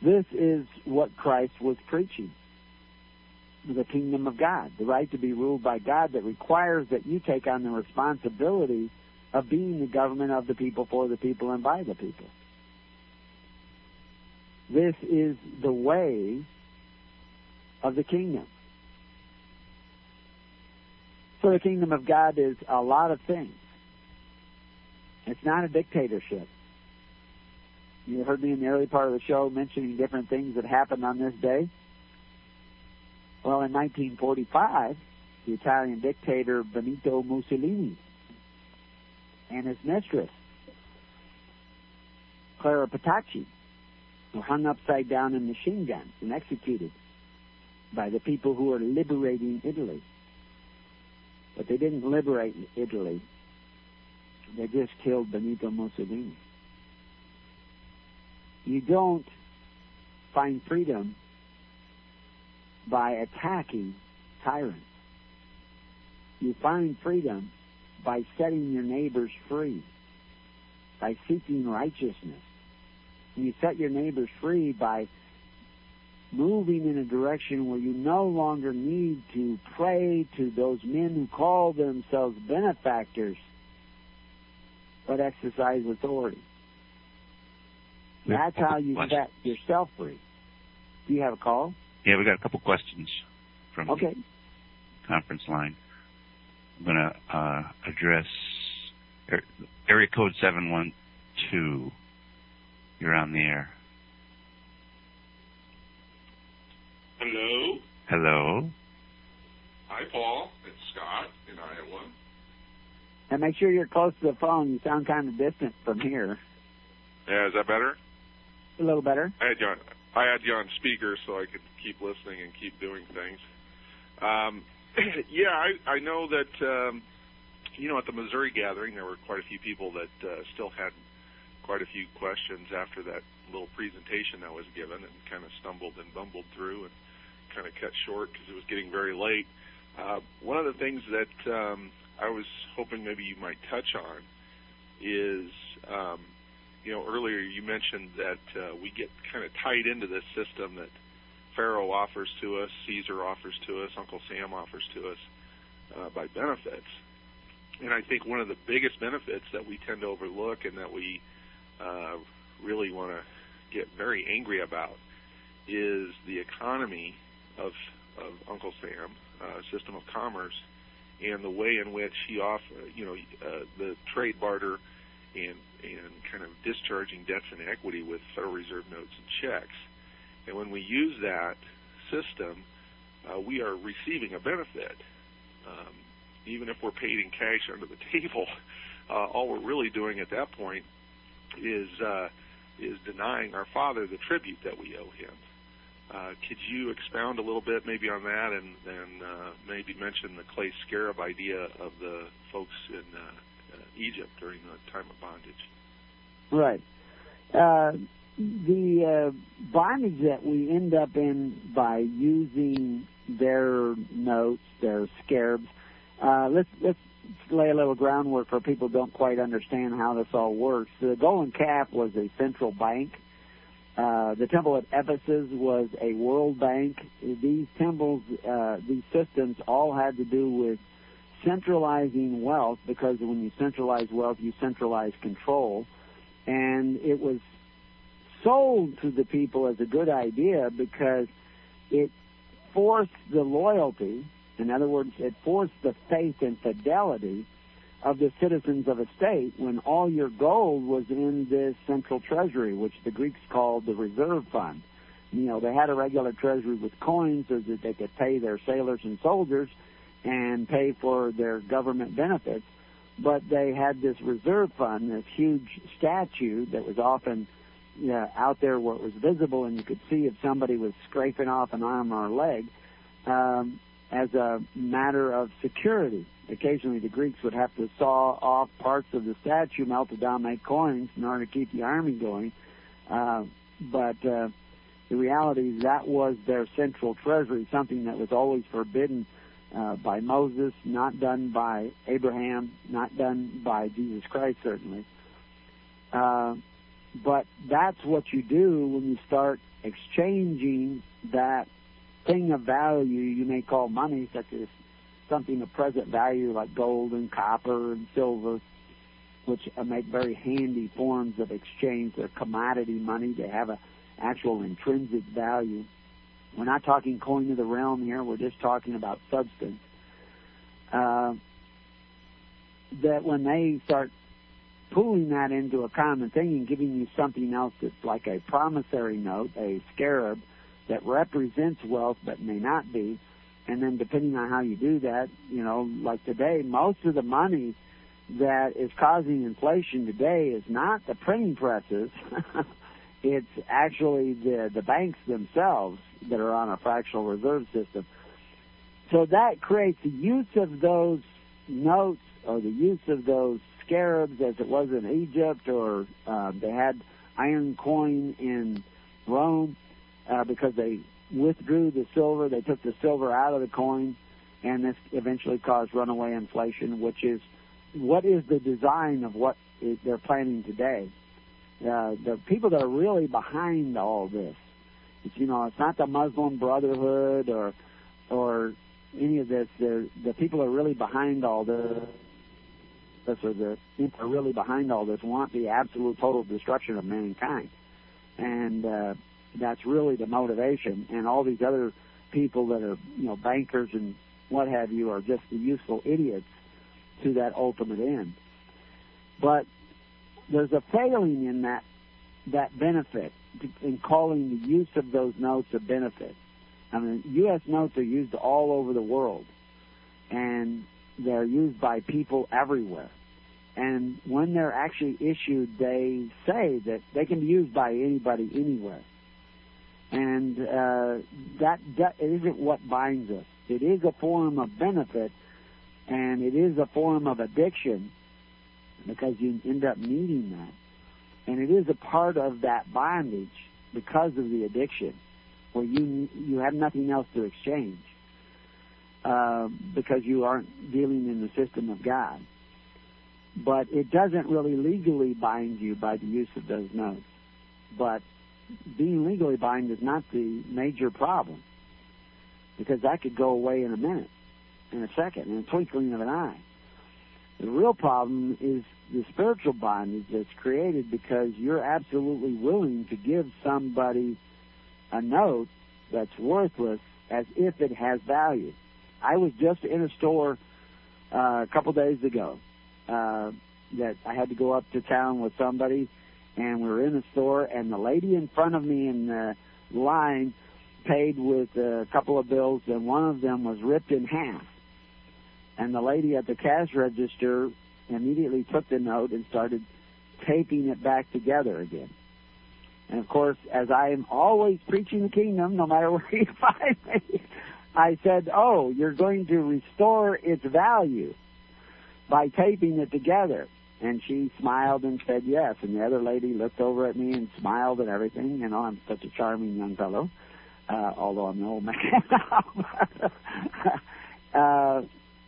This is what Christ was preaching the kingdom of God, the right to be ruled by God that requires that you take on the responsibility of being the government of the people, for the people, and by the people. This is the way of the kingdom. So the kingdom of God is a lot of things. It's not a dictatorship. You heard me in the early part of the show mentioning different things that happened on this day. Well, in 1945, the Italian dictator Benito Mussolini and his mistress, Clara Petacci, were hung upside down in machine guns and executed by the people who were liberating Italy. But they didn't liberate Italy. They just killed Benito Mussolini. You don't find freedom by attacking tyrants. You find freedom by setting your neighbors free, by seeking righteousness. You set your neighbors free by moving in a direction where you no longer need to pray to those men who call themselves benefactors, but exercise authority. That's how you set yourself free. Do you have a call? Yeah, we got a couple questions from okay. the conference line. I'm going to uh, address area code 712. You're on the air. Hello. Hello. Hi, Paul. It's Scott in Iowa. And make sure you're close to the phone. You sound kind of distant from here. Yeah, is that better? A little better. I had you on, I had you on speaker so I could keep listening and keep doing things. Um, yeah, I, I know that um, you know at the Missouri gathering there were quite a few people that uh, still had quite a few questions after that little presentation that was given, and kind of stumbled and bumbled through and kind of cut short because it was getting very late. Uh, one of the things that um, I was hoping maybe you might touch on is, um, you know, earlier you mentioned that uh, we get kind of tied into this system that Pharaoh offers to us, Caesar offers to us, Uncle Sam offers to us uh, by benefits. And I think one of the biggest benefits that we tend to overlook and that we uh, really want to get very angry about is the economy of, of Uncle Sam, uh, system of commerce, and the way in which he offer, you know, uh, the trade barter and and kind of discharging debts and equity with Federal Reserve notes and checks. And when we use that system, uh, we are receiving a benefit. Um, even if we're paid in cash under the table, uh, all we're really doing at that point is uh, is denying our Father the tribute that we owe Him. Uh, could you expound a little bit maybe on that and, and uh, maybe mention the clay scarab idea of the folks in uh, Egypt during the time of bondage? Right. The bondage that we end up in by using their notes, their scarabs. Let's let's lay a little groundwork for people who don't quite understand how this all works. The golden calf was a central bank. Uh, the temple at Ephesus was a world bank. These temples, uh, these systems, all had to do with centralizing wealth because when you centralize wealth, you centralize control. And it was sold to the people as a good idea because it forced the loyalty, in other words, it forced the faith and fidelity of the citizens of a state when all your gold was in this central treasury, which the Greeks called the reserve fund. You know, they had a regular treasury with coins so that they could pay their sailors and soldiers and pay for their government benefits. But they had this reserve fund, this huge statue that was often yeah, out there where it was visible and you could see if somebody was scraping off an arm or a leg um, as a matter of security. Occasionally, the Greeks would have to saw off parts of the statue, melt it down, make coins in order to keep the army going. Uh, but uh, the reality is that was their central treasury, something that was always forbidden uh, by Moses, not done by Abraham, not done by Jesus Christ, certainly. Uh, but that's what you do when you start exchanging that thing of value you may call money, such as something of present value like gold and copper and silver, which make very handy forms of exchange. They're commodity money. They have a actual intrinsic value. We're not talking coin of the realm here. We're just talking about substance. Uh, that when they start pulling that into a common thing and giving you something else that's like a promissory note, a scarab that represents wealth but may not be, and then depending on how you do that, you know, like today, most of the money that is causing inflation today is not the printing presses. it's actually the the banks themselves that are on a fractional reserve system. So that creates the use of those notes or the use of those scarabs as it was in Egypt, or uh, they had iron coin in Rome uh, because they withdrew the silver. They took the silver out of the coin, and this eventually caused runaway inflation, which is what is the design of what is, they're planning today. Uh, the people that are really behind all this, it's, you know, it's not the Muslim Brotherhood or or any of this. They're, the people are really behind all this or the people are really behind all this want the absolute total destruction of mankind, and uh, that's really the motivation. And all these other people that are you know bankers and what have you are just the useful idiots to that ultimate end. But there's a failing in that that benefit in calling the use of those notes a benefit. I mean, U.S. notes are used all over the world, and they're used by people everywhere. And when they're actually issued, they say that they can be used by anybody anywhere. And uh, that, that isn't what binds us. It is a form of benefit, and it is a form of addiction because you end up needing that. And it is a part of that bondage because of the addiction, where you you have nothing else to exchange uh, because you aren't dealing in the system of God. But it doesn't really legally bind you by the use of those notes. But being legally bind is not the major problem because that could go away in a minute, in a second, in a twinkling of an eye. The real problem is the spiritual bondage that's created because you're absolutely willing to give somebody a note that's worthless as if it has value. I was just in a store uh, a couple days ago uh, that I had to go up to town with somebody, and we were in the store, and the lady in front of me in the line paid with a couple of bills, and one of them was ripped in half. And the lady at the cash register immediately took the note and started taping it back together again. And of course, as I am always preaching the kingdom, no matter where you find me, I said, Oh, you're going to restore its value by taping it together. And she smiled and said yes. And the other lady looked over at me and smiled and everything. You know, I'm such a charming young fellow, uh, although I'm an old man uh,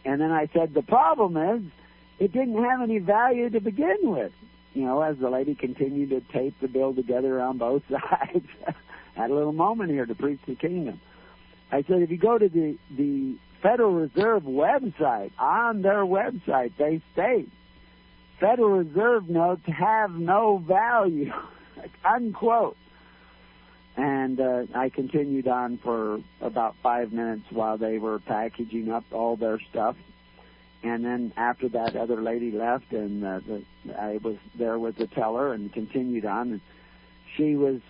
and then I said, the problem is, it didn't have any value to begin with. You know, as the lady continued to tape the bill together on both sides, had a little moment here to preach the kingdom. I said, if you go to the the Federal Reserve website, on their website, they state Federal Reserve notes have no value, unquote. And uh, I continued on for about five minutes while they were packaging up all their stuff. And then after that, other lady left, and uh, the, I was there with the teller and continued on. And she was,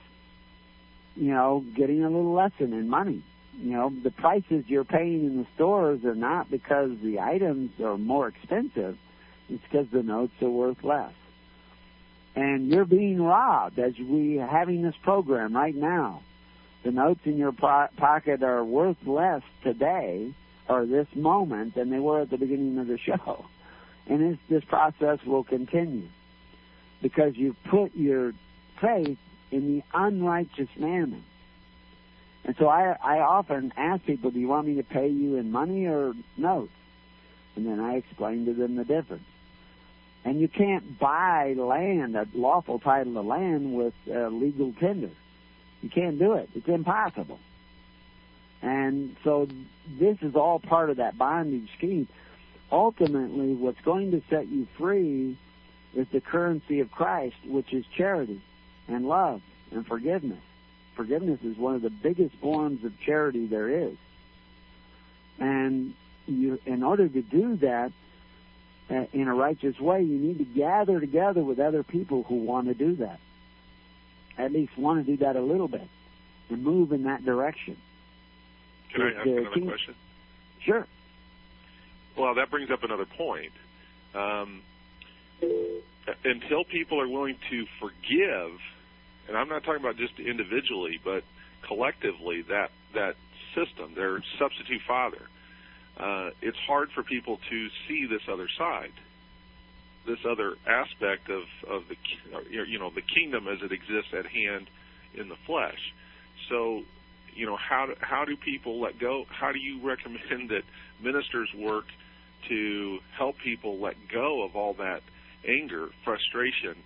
you know, getting a little lesson in money. You know, the prices you're paying in the stores are not because the items are more expensive. It's because the notes are worth less and you're being robbed as we having this program right now. The notes in your po- pocket are worth less today or this moment than they were at the beginning of the show. And this, this process will continue because you put your faith in the unrighteous mammon. And so I, I often ask people, do you want me to pay you in money or notes? And then I explain to them the difference. And you can't buy land, a lawful title of land, with uh, legal tender. You can't do it. It's impossible. And so this is all part of that bondage scheme. Ultimately, what's going to set you free is the currency of Christ, which is charity and love and forgiveness. Forgiveness is one of the biggest forms of charity there is. And you, in order to do that, in a righteous way, you need to gather together with other people who want to do that. At least want to do that a little bit and move in that direction. Can I ask uh, another King- question? Sure. Well, that brings up another point. Um, until people are willing to forgive, and I'm not talking about just individually, but collectively, that that system, their substitute father, uh, it's hard for people to see this other side, this other aspect of of the you know the kingdom as it exists at hand in the flesh. So, you know how do, how do people let go? How do you recommend that ministers work to help people let go of all that anger, frustration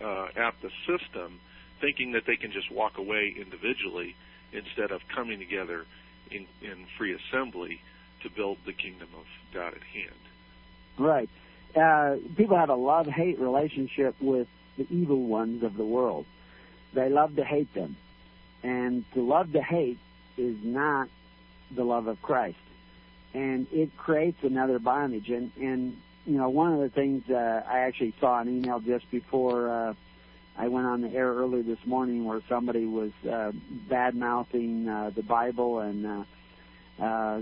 uh, at the system, thinking that they can just walk away individually instead of coming together in, in free assembly to build the kingdom of God at hand. Right. Uh, people have a love hate relationship with the evil ones of the world. They love to hate them. And to love to hate is not the love of Christ. And it creates another bondage. And, and you know, one of the things uh, I actually saw an email just before uh, I went on the air earlier this morning where somebody was uh, bad mouthing uh, the Bible and uh, uh,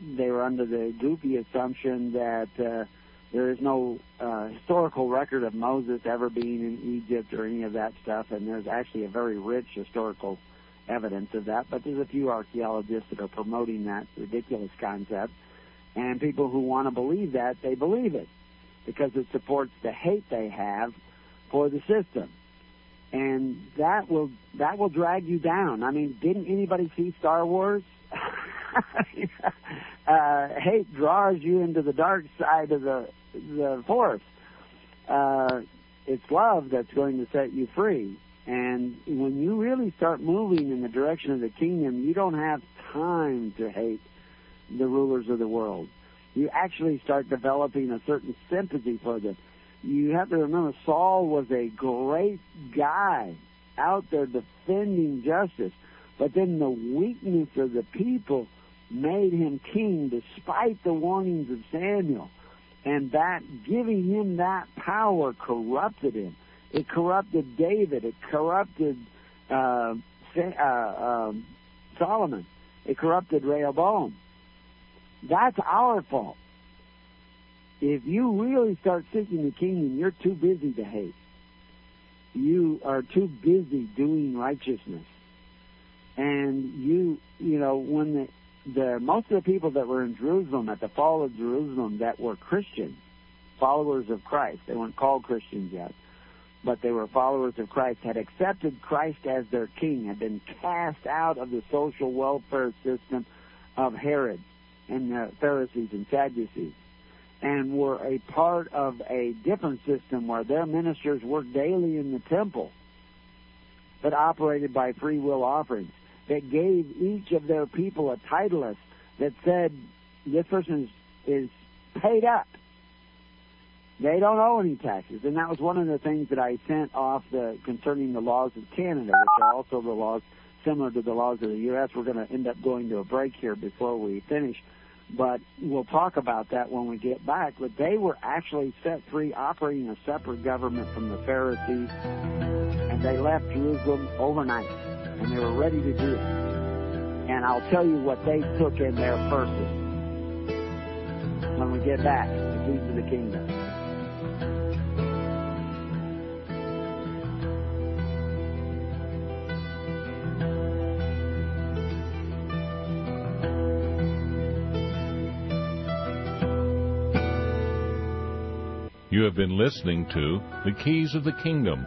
they were under the goofy assumption that uh, There is no uh, historical record of Moses ever being in Egypt or any of that stuff, and there's actually a very rich historical evidence of that. But there's a few archaeologists that are promoting that ridiculous concept, and people who want to believe that they believe it because it supports the hate they have for the system and that will that will drag you down. I mean, didn't anybody see Star Wars? uh, hate draws you into the dark side of the the force. Uh, it's love that's going to set you free. And when you really start moving in the direction of the kingdom, you don't have time to hate the rulers of the world. You actually start developing a certain sympathy for them you have to remember Saul was a great guy out there defending justice, but then the weakness of the people made him king despite the warnings of Samuel. And that giving him that power corrupted him. It corrupted David. It corrupted uh, uh, um, Solomon. It corrupted Rehoboam. That's our fault if you really start seeking the kingdom, you're too busy to hate. You are too busy doing righteousness. And you, you know, when the, the most of the people that were in Jerusalem at the fall of Jerusalem that were Christians, followers of Christ, they weren't called Christians yet, but they were followers of Christ, had accepted Christ as their king, had been cast out of the social welfare system of Herod and the Pharisees and Sadducees and were a part of a different system where their ministers worked daily in the temple, but operated by free will offerings that gave each of their people a titleist that said this person is, is paid up. They don't owe any taxes, and that was one of the things that I sent off the concerning the laws of Canada, which are also the laws similar to the laws of the U.S. We're going to end up going to a break here before we finish but we'll talk about that when we get back. But they were actually set free, operating a separate government from the Pharisees, and they left Jerusalem overnight, and they were ready to do it. And I'll tell you what they took in their purses when we get back. The keys of the kingdom. You have been listening to The Keys of the Kingdom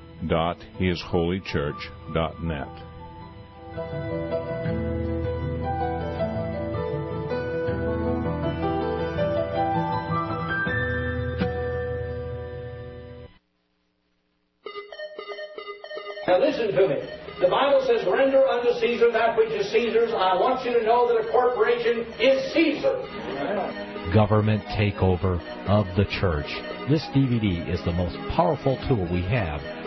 www.hisholychurch.net. Now listen to me. The Bible says, render unto Caesar that which is Caesar's. I want you to know that a corporation is Caesar government takeover of the church. This DVD is the most powerful tool we have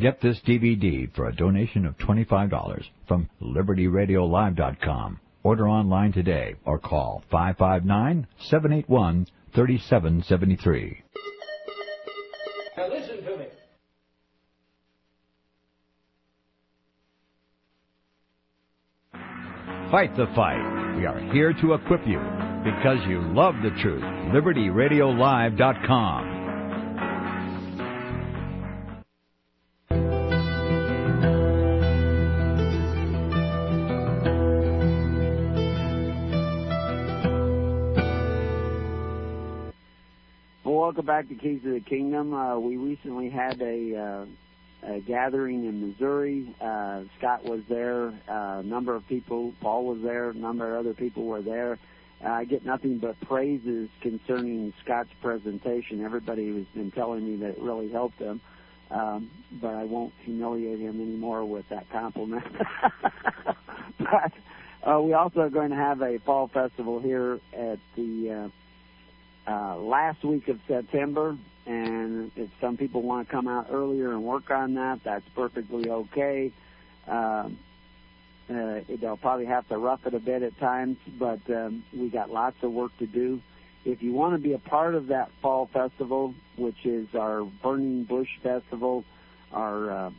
Get this DVD for a donation of $25 from LibertyRadioLive.com. Order online today or call 559 781 3773. Now listen to me. Fight the fight. We are here to equip you because you love the truth. LibertyRadioLive.com. welcome back to Keys of the Kingdom. Uh, we recently had a uh, a gathering in Missouri. Uh, Scott was there. Uh, a number of people. Paul was there. A number of other people were there. Uh, I get nothing but praises concerning Scott's presentation. Everybody has been telling me that it really helped him, um, but I won't humiliate him anymore with that compliment. but uh, we also are going to have a fall festival here at the uh, uh, last week of September, and if some people want to come out earlier and work on that, that's perfectly okay. Um, uh, they'll probably have to rough it a bit at times, but um, we got lots of work to do. If you want to be a part of that fall festival, which is our Burning Bush Festival, our uh,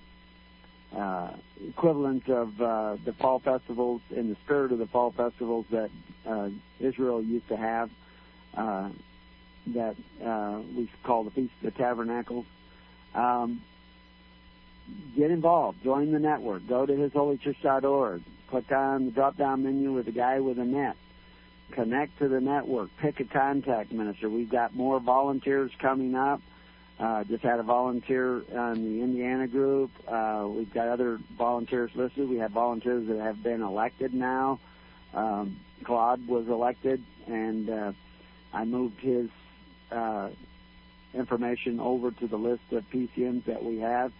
uh, equivalent of uh, the fall festivals in the spirit of the fall festivals that uh, Israel used to have, uh, that uh, we call the Feast of the Tabernacles. Um, get involved. Join the network. Go to hisholychurch.org. Click on the drop-down menu with the guy with a net. Connect to the network. Pick a contact minister. We've got more volunteers coming up. Uh, just had a volunteer on the Indiana group. Uh, we've got other volunteers listed. We have volunteers that have been elected now. Um, Claude was elected, and uh, I moved his uh, information over to the list of PCMs that we have.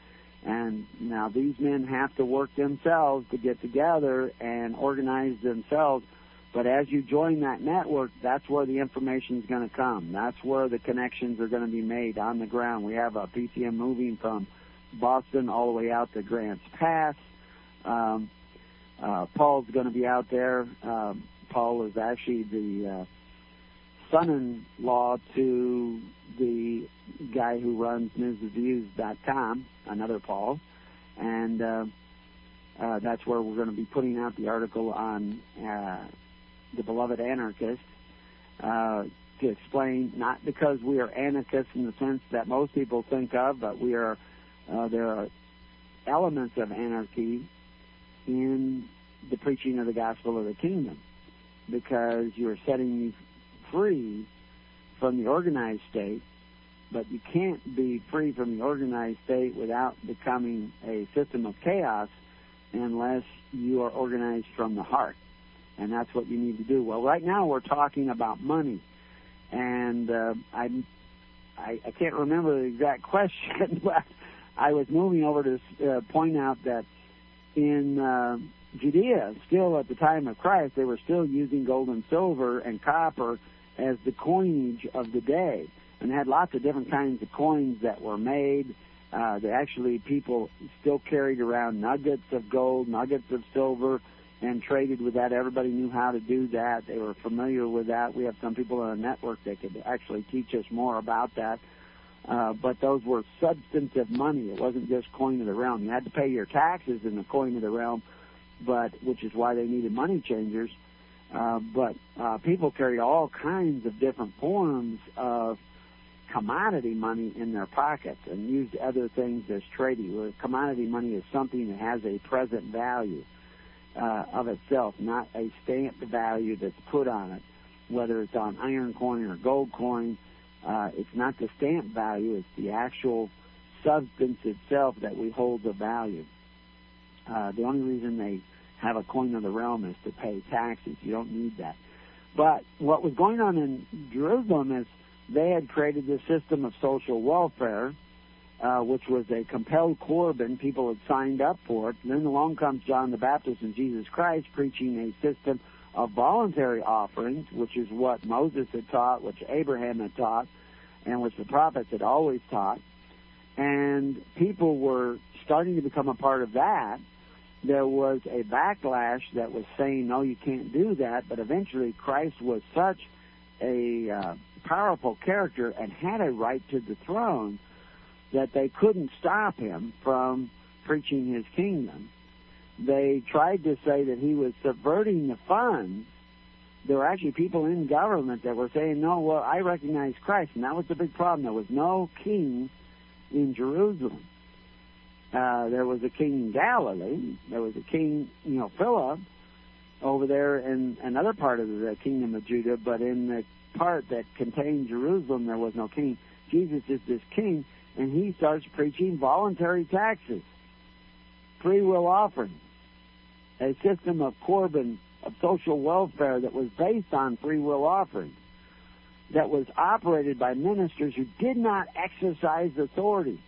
And now these men have to work themselves to get together and organize themselves. But as you join that network, that's where the information is going to come. That's where the connections are going to be made on the ground. We have a PCM moving from Boston all the way out to Grants Pass. Um, uh, Paul's going to be out there. Um, Paul is actually the uh, son-in-law to the guy who runs newsreviews.com, another Paul, and uh, uh, that's where we're going to be putting out the article on uh, the beloved anarchist uh, to explain, not because we are anarchists in the sense that most people think of, but we are uh, there are elements of anarchy in the preaching of the gospel of the kingdom. Because you are setting free from the organized state, but you can't be free from the organized state without becoming a system of chaos unless you are organized from the heart. And that's what you need to do. Well, right now we're talking about money. And uh, I, I, I can't remember the exact question, but I was moving over to uh, point out that in uh, Judea, still at the time of Christ, they were still using gold and silver and copper as the coinage of the day, and had lots of different kinds of coins that were made. Uh, they actually people still carried around nuggets of gold, nuggets of silver, and traded with that. Everybody knew how to do that. They were familiar with that. We have some people on the network that could actually teach us more about that. Uh, but those were substantive money. It wasn't just coin of the realm. You had to pay your taxes in the coin of the realm, but which is why they needed money changers. Uh, but uh, people carry all kinds of different forms of commodity money in their pockets and use other things as trading. Where commodity money is something that has a present value uh, of itself, not a stamped value that's put on it, whether it's on iron coin or gold coin. Uh, it's not the stamp value; it's the actual substance itself that we hold the value. Uh, the only reason they have a coin of the realm is to pay taxes. You don't need that. But what was going on in Jerusalem is they had created this system of social welfare, uh, which was a compelled Corban. People had signed up for it. And then along comes John the Baptist and Jesus Christ preaching a system of voluntary offerings, which is what Moses had taught, which Abraham had taught, and which the prophets had always taught. And people were starting to become a part of that there was a backlash that was saying, no, you can't do that. But eventually, Christ was such a uh, powerful character and had a right to the throne that they couldn't stop him from preaching his kingdom. They tried to say that he was subverting the funds. There were actually people in government that were saying, no, well, I recognize Christ. And that was the big problem. There was no king in Jerusalem. Uh, there was a king in Galilee. There was a king, you know, Philip over there in another part of the kingdom of Judah, but in the part that contained Jerusalem, there was no king. Jesus is this king, and he starts preaching voluntary taxes, free will offerings, a system of Corban of social welfare that was based on free will offerings, that was operated by ministers who did not exercise authority,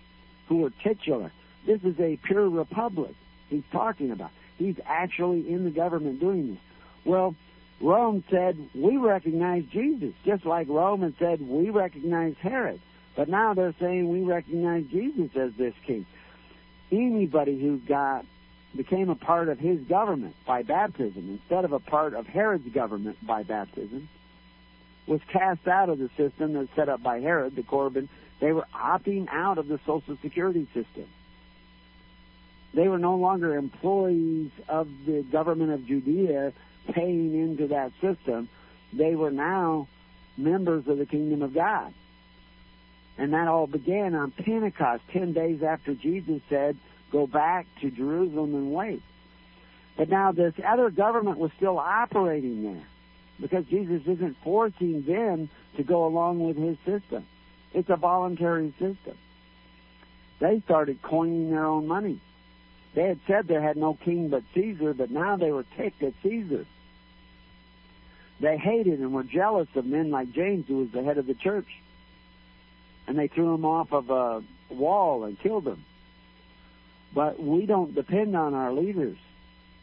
who were titular. This is a pure republic he's talking about. He's actually in the government doing this. Well, Rome said, we recognize Jesus, just like Rome had said, we recognize Herod. But now they're saying we recognize Jesus as this king. Anybody who got became a part of his government by baptism instead of a part of Herod's government by baptism was cast out of the system that's set up by Herod, the Corban. They were opting out of the Social Security system. They were no longer employees of the government of Judea paying into that system. They were now members of the kingdom of God. And that all began on Pentecost, 10 days after Jesus said, Go back to Jerusalem and wait. But now this other government was still operating there because Jesus isn't forcing them to go along with his system. It's a voluntary system. They started coining their own money. They had said there had no king but Caesar, but now they were ticked at Caesar. They hated and were jealous of men like James, who was the head of the church. And they threw him off of a wall and killed him. But we don't depend on our leaders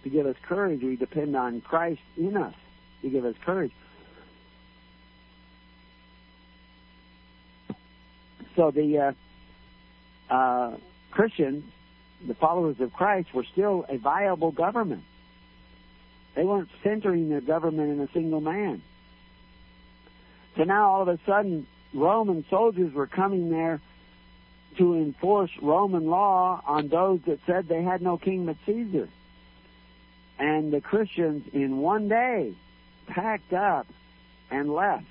to give us courage. We depend on Christ in us to give us courage. So the uh, uh, Christians, the followers of Christ, were still a viable government. They weren't centering their government in a single man. So now all of a sudden, Roman soldiers were coming there to enforce Roman law on those that said they had no king but Caesar. And the Christians, in one day, packed up and left.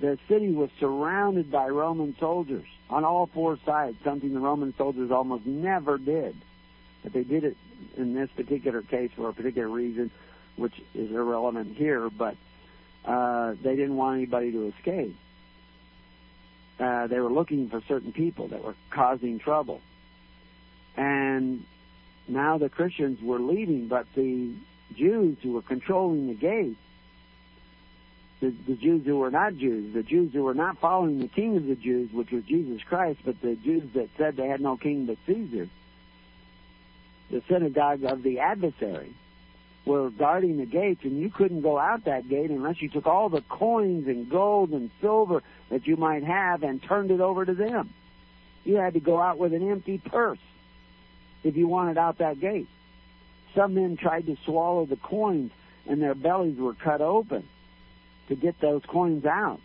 The city was surrounded by Roman soldiers on all four sides, something the Roman soldiers almost never did. But they did it in this particular case for a particular reason, which is irrelevant here, but uh, they didn't want anybody to escape uh, they were looking for certain people that were causing trouble. And now the Christians were leaving, but the Jews who were controlling the gate, the, the Jews who were not Jews, the Jews who were not following the king of the Jews, which was Jesus Christ, but the Jews that said they had no king but Caesar, the synagogue of the adversary, were guarding the gates, and you couldn't go out that gate unless you took all the coins and gold and silver that you might have and turned it over to them. You had to go out with an empty purse if you wanted out that gate. Some men tried to swallow the coins, and their bellies were cut open to get those coins out.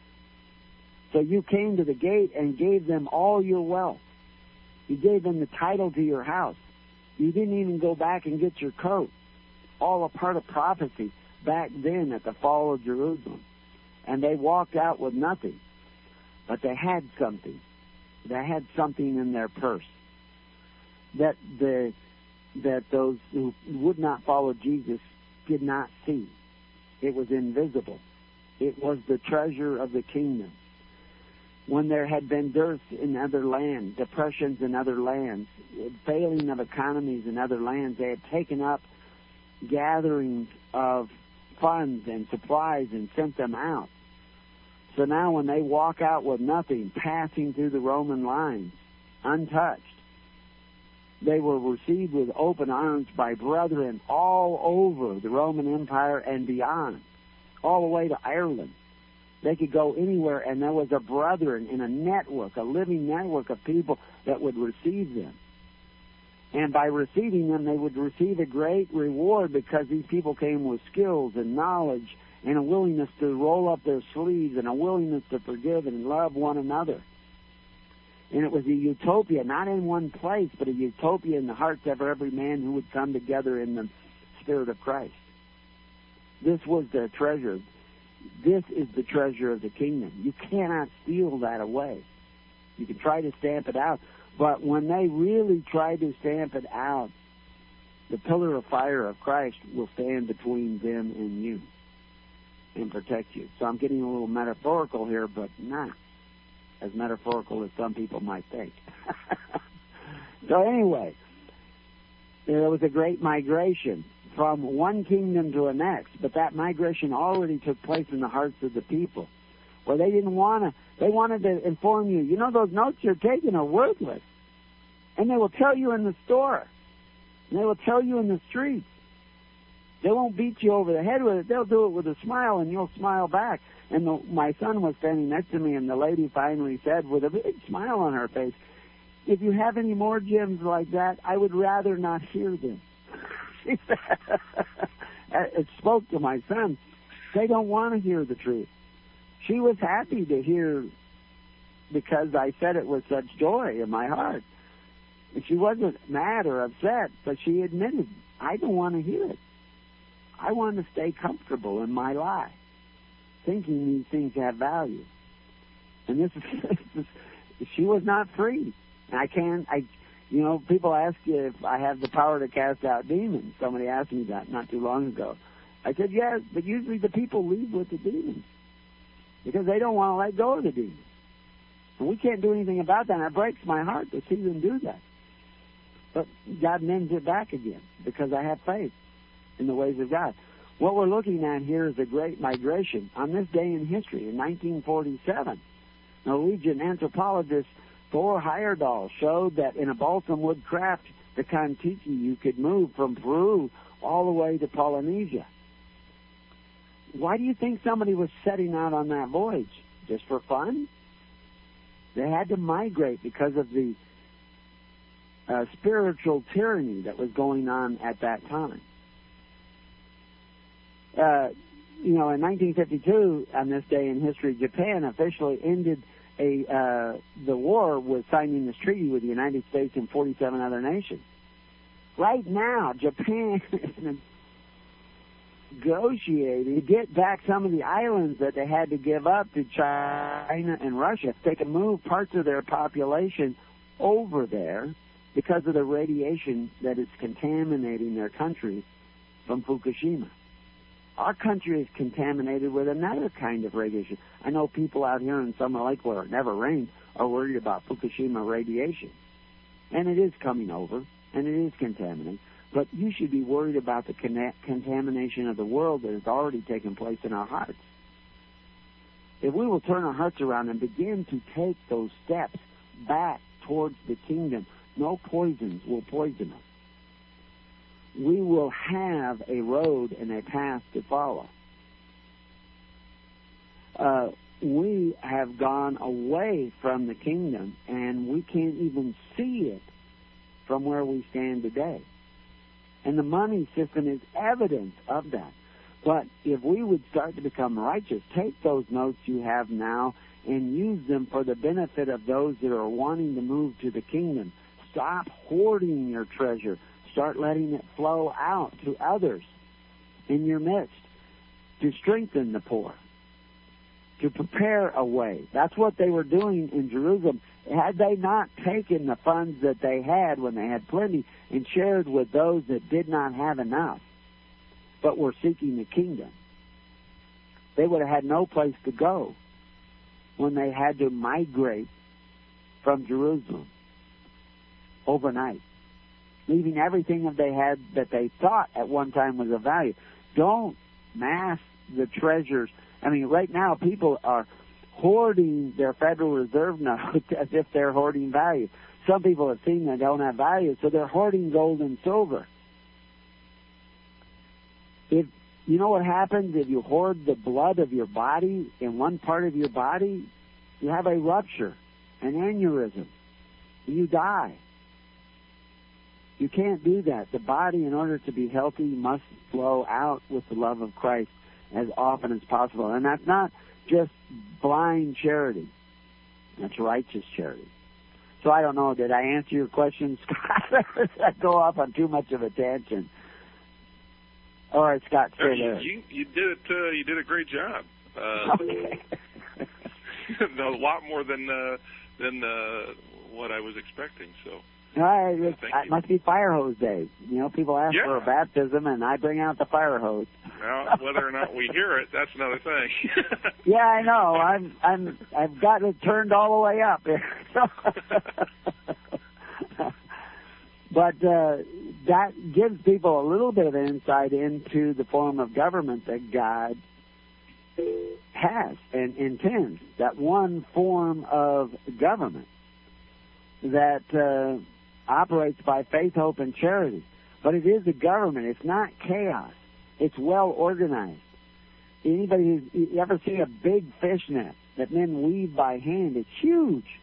So you came to the gate and gave them all your wealth. You gave them the title to your house. You didn't even go back and get your coat all a part of prophecy back then at the fall of Jerusalem. And they walked out with nothing. But they had something. They had something in their purse. That the that those who would not follow Jesus did not see. It was invisible. It was the treasure of the kingdom. When there had been dearths in other lands, depressions in other lands, failing of economies in other lands, they had taken up gatherings of funds and supplies and sent them out. So now when they walk out with nothing, passing through the Roman lines, untouched, they were received with open arms by brethren all over the Roman Empire and beyond, all the way to Ireland. They could go anywhere, and there was a brethren in a network, a living network of people that would receive them. And by receiving them, they would receive a great reward because these people came with skills and knowledge and a willingness to roll up their sleeves and a willingness to forgive and love one another. And it was a utopia, not in one place, but a utopia in the hearts of every man who would come together in the Spirit of Christ. This was the treasure. This is the treasure of the kingdom. You cannot steal that away. You can try to stamp it out, but when they really try to stamp it out, the pillar of fire of Christ will stand between them and you and protect you. So I'm getting a little metaphorical here, but not as metaphorical as some people might think. so anyway, there was a great migration from one kingdom to the next, but that migration already took place in the hearts of the people, where they didn't want to. They wanted to inform you. You know, those notes you're taking are worthless, and they will tell you in the store, and they will tell you in the streets. They won't beat you over the head with it. They'll do it with a smile, and you'll smile back. And the, my son was standing next to me, and the lady finally said, with a big smile on her face, "If you have any more gems like that, I would rather not hear them." it spoke to my son. They don't want to hear the truth. She was happy to hear because I said it with such joy in my heart. And she wasn't mad or upset, but she admitted, I don't want to hear it. I want to stay comfortable in my lie, thinking these things have value. And this is, she was not free. I can't, I, you know, people ask you if I have the power to cast out demons. Somebody asked me that not too long ago. I said, yes, but usually the people leave with the demons because they don't want to let go of the demons. And we can't do anything about that. And it breaks my heart to see them do that. But God mends it back again because I have faith in the ways of God. What we're looking at here is a great migration. On this day in history, in 1947, Norwegian anthropologist Thor Heyerdahl showed that in a balsam wood craft, the Kon-Tiki, you could move from Peru all the way to Polynesia. Why do you think somebody was setting out on that voyage? Just for fun? They had to migrate because of the uh, spiritual tyranny that was going on at that time. Uh, you know, in 1952, on this day in history, Japan officially ended a uh, the war was signing this treaty with the United States and 47 other nations. Right now, Japan is negotiating to get back some of the islands that they had to give up to China and Russia. They can move parts of their population over there because of the radiation that is contaminating their country from Fukushima. Our country is contaminated with another kind of radiation. I know people out here in Summer Lake where it never rains are worried about Fukushima radiation. And it is coming over, and it is contaminating. But you should be worried about the con- contamination of the world that has already taken place in our hearts. If we will turn our hearts around and begin to take those steps back towards the kingdom, no poisons will poison us we will have a road and a path to follow. Uh, we have gone away from the kingdom and we can't even see it from where we stand today. And the money system is evidence of that. But if we would start to become righteous, take those notes you have now and use them for the benefit of those that are wanting to move to the kingdom. Stop hoarding your treasure. Start letting it flow out to others in your midst to strengthen the poor, to prepare a way. That's what they were doing in Jerusalem. Had they not taken the funds that they had when they had plenty and shared with those that did not have enough, but were seeking the kingdom, they would have had no place to go when they had to migrate from Jerusalem overnight leaving everything that they had that they thought at one time was of value. Don't mass the treasures. I mean, right now people are hoarding their Federal Reserve notes as if they're hoarding value. Some people have seen they don't have value, so they're hoarding gold and silver. If you know what happens if you hoard the blood of your body in one part of your body, you have a rupture, an aneurysm. and You die. You can't do that. The body, in order to be healthy, must flow out with the love of Christ as often as possible. And that's not just blind charity. That's righteous charity. So I don't know. Did I answer your question, Scott? or did I go off on too much of a tangent? All right, Scott, stay you, there. You, you did it. Uh, you did a great job. Uh, Okay. a lot more than uh, than uh, what I was expecting. So Right, it, must be fire hose day. You know, people ask Yeah. for a baptism, and I bring out the fire hose. Well, whether or not we hear it, that's another thing. yeah, I know. I'm I'm I've got it turned all the way up here. but uh, that gives people a little bit of insight into the form of government that God has and intends. That one form of government that uh, operates by faith, hope, and charity. But it is a government. It's not chaos. It's well organized. Anybody who's ever see a big fish net that men weave by hand? It's huge.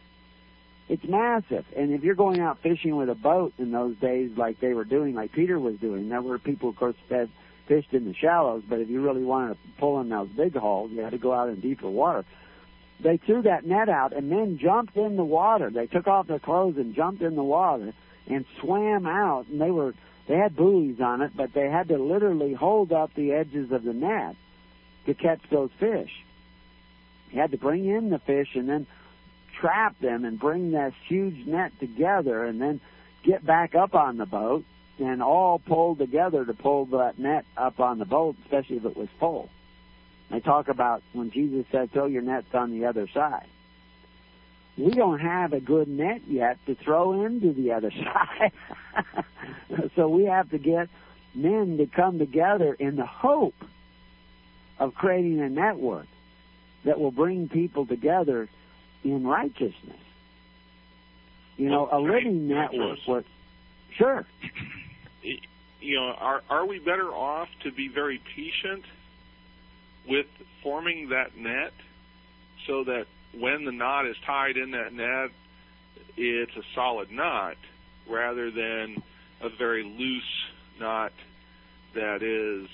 It's massive. And if you're going out fishing with a boat in those days, like they were doing, like Peter was doing, there were people, of course, that fished in the shallows. But if you really wanted to pull in those big hauls, you had to go out in deeper water. They threw that net out and then jumped in the water. They took off their clothes and jumped in the water and swam out. And they were they had buoys on it, but they had to literally hold up the edges of the net to catch those fish. You had to bring in the fish and then trap them and bring this huge net together and then get back up on the boat and all pull together to pull that net up on the boat, especially if it was full. They talk about when Jesus said, throw your nets on the other side. We don't have a good net yet to throw into the other side. so we have to get men to come together in the hope of creating a network that will bring people together in righteousness. You know, a living network. What? Sure. You know, are are we better off to be very patient with forming that net so that when the knot is tied in that net, it's a solid knot rather than a very loose knot that is,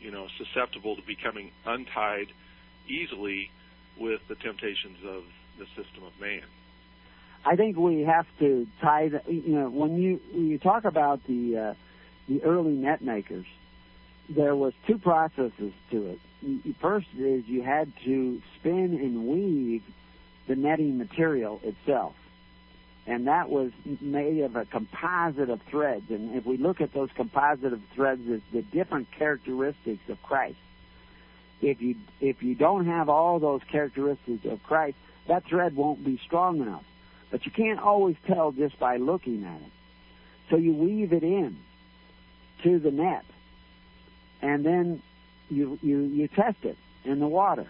you know, susceptible to becoming untied easily with the temptations of the system of man. I think we have to tie the, you know, when you when you talk about the uh, the early net makers, there was two processes to it. First is you had to spin and weave the netting material itself. And that was made of a composite of threads. And if we look at those composite of threads as the different characteristics of Christ, if you if you don't have all those characteristics of Christ, that thread won't be strong enough. But you can't always tell just by looking at it. So you weave it in to the net, and then you you you test it in the water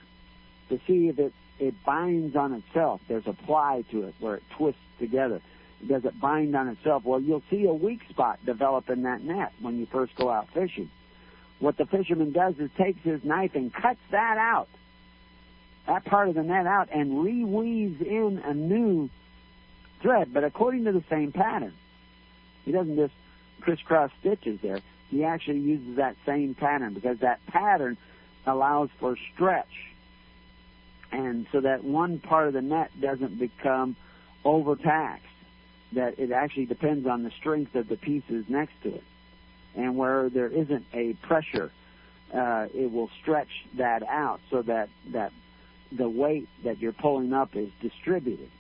to see if it it binds on itself. There's a ply to it where it twists together. Does it bind on itself? Well, you'll see a weak spot develop in that net when you first go out fishing. What the fisherman does is takes his knife and cuts that out, that part of the net out, and reweaves in a new thread, but according to the same pattern. He doesn't just crisscross stitches there. He actually uses that same pattern because that pattern allows for stretch and so that one part of the net doesn't become overtaxed. That it actually depends on the strength of the pieces next to it, and where there isn't a pressure, uh, it will stretch that out so that that the weight that you're pulling up is distributed.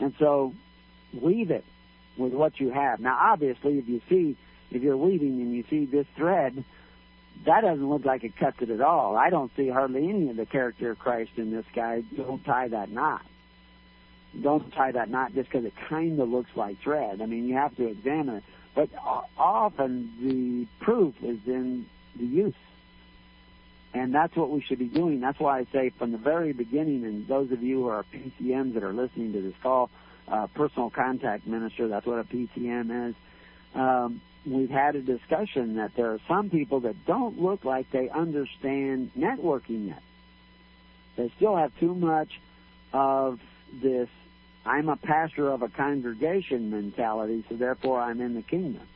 And so, weave it with what you have. Now, obviously, if you see if you're weaving and you see this thread that doesn't look like it cuts it at all. I don't see hardly any of the character of Christ in this guy. Don't tie that knot. Don't tie that knot just because it kind of looks like thread. I mean, you have to examine it. But often the proof is in the use. And that's what we should be doing. That's why I say from the very beginning, and those of you who are PCMs that are listening to this call, uh, personal contact minister, that's what a PCM is. Um, we've had a discussion that there are some people that don't look like they understand networking yet. They still have too much of this I'm a pastor of a congregation mentality, so therefore I'm in the kingdom.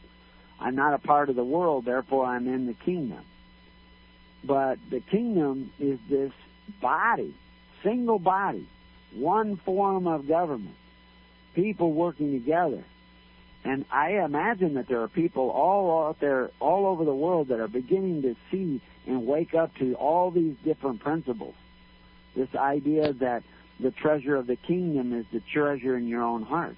I'm not a part of the world, therefore I'm in the kingdom. But the kingdom is this body, single body, one form of government, people working together. And I imagine that there are people all out there, all over the world, that are beginning to see and wake up to all these different principles. This idea that the treasure of the kingdom is the treasure in your own heart.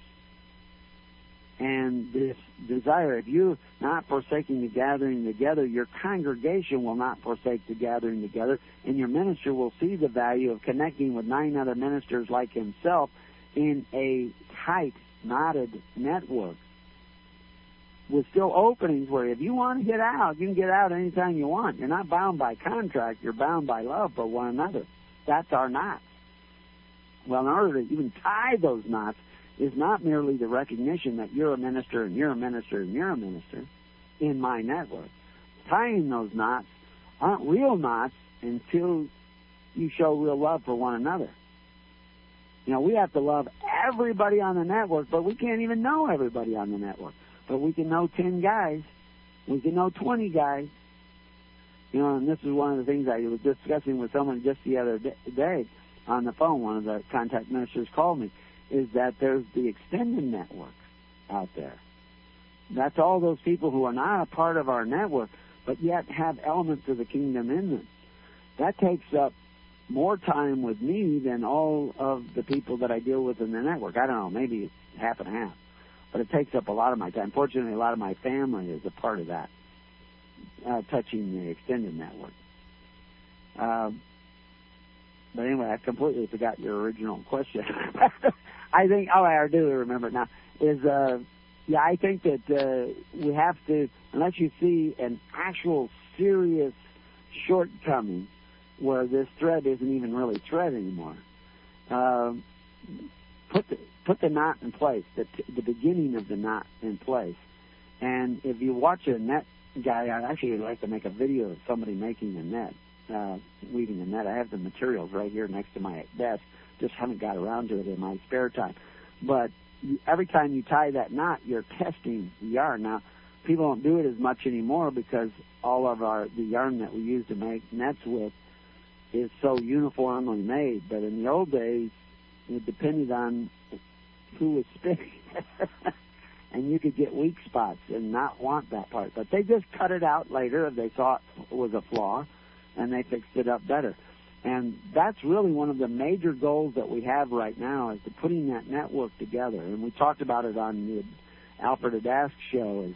And this desire, if you're not forsaking the gathering together, your congregation will not forsake the gathering together, and your minister will see the value of connecting with nine other ministers like himself in a tight, knotted network with still openings where if you want to get out, you can get out anytime you want. You're not bound by contract, you're bound by love for one another. That's our knots. Well, in order to even tie those knots is not merely the recognition that you're a minister and you're a minister and you're a minister in my network. Tying those knots aren't real knots until you show real love for one another. You know, we have to love everybody on the network, but we can't even know everybody on the network. But we can know 10 guys. We can know 20 guys. You know, and this is one of the things I was discussing with someone just the other day on the phone. One of the contact ministers called me, is that there's the extended network out there. That's all those people who are not a part of our network, but yet have elements of the kingdom in them. That takes up more time with me than all of the people that I deal with in the network. I don't know, maybe half and half but it takes up a lot of my time. Fortunately, a lot of my family is a part of that, uh, touching the extended network. Um, but anyway, I completely forgot your original question. I think, oh, I do remember now. Is uh, yeah, I think that uh, we have to, unless you see an actual serious shortcoming where this thread isn't even really thread anymore. Uh, put the put the knot in place, the the beginning of the knot in place. And if you watch a net guy, I'd actually like to make a video of somebody making a net, uh, weaving a net. I have the materials right here next to my desk. Just haven't got around to it in my spare time. But every time you tie that knot, you're testing the yarn. Now, people don't do it as much anymore because all of our the yarn that we use to make nets with is so uniformly made. But in the old days, it depended on who was spinning. and you could get weak spots and not want that part. But they just cut it out later if they thought it was a flaw, and they fixed it up better. And that's really one of the major goals that we have right now is to putting that network together. And we talked about it on the Alfred Adask show. Is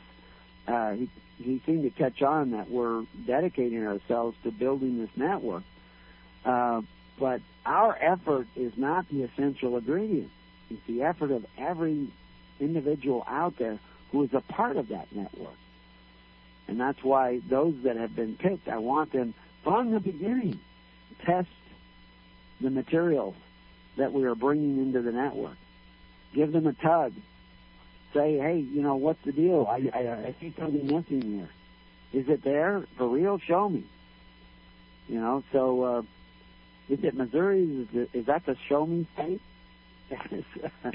uh, he he seemed to catch on that we're dedicating ourselves to building this network. Uh, but our effort is not the essential ingredient. It's the effort of every individual out there who is a part of that network. And that's why those that have been picked, I want them from the beginning test the materials that we are bringing into the network. Give them a tug. Say, hey, you know, what's the deal? I, I, I see something missing here. Is it there for real? Show me. You know, so uh, is it Missouri? Is, it, is that the show me state?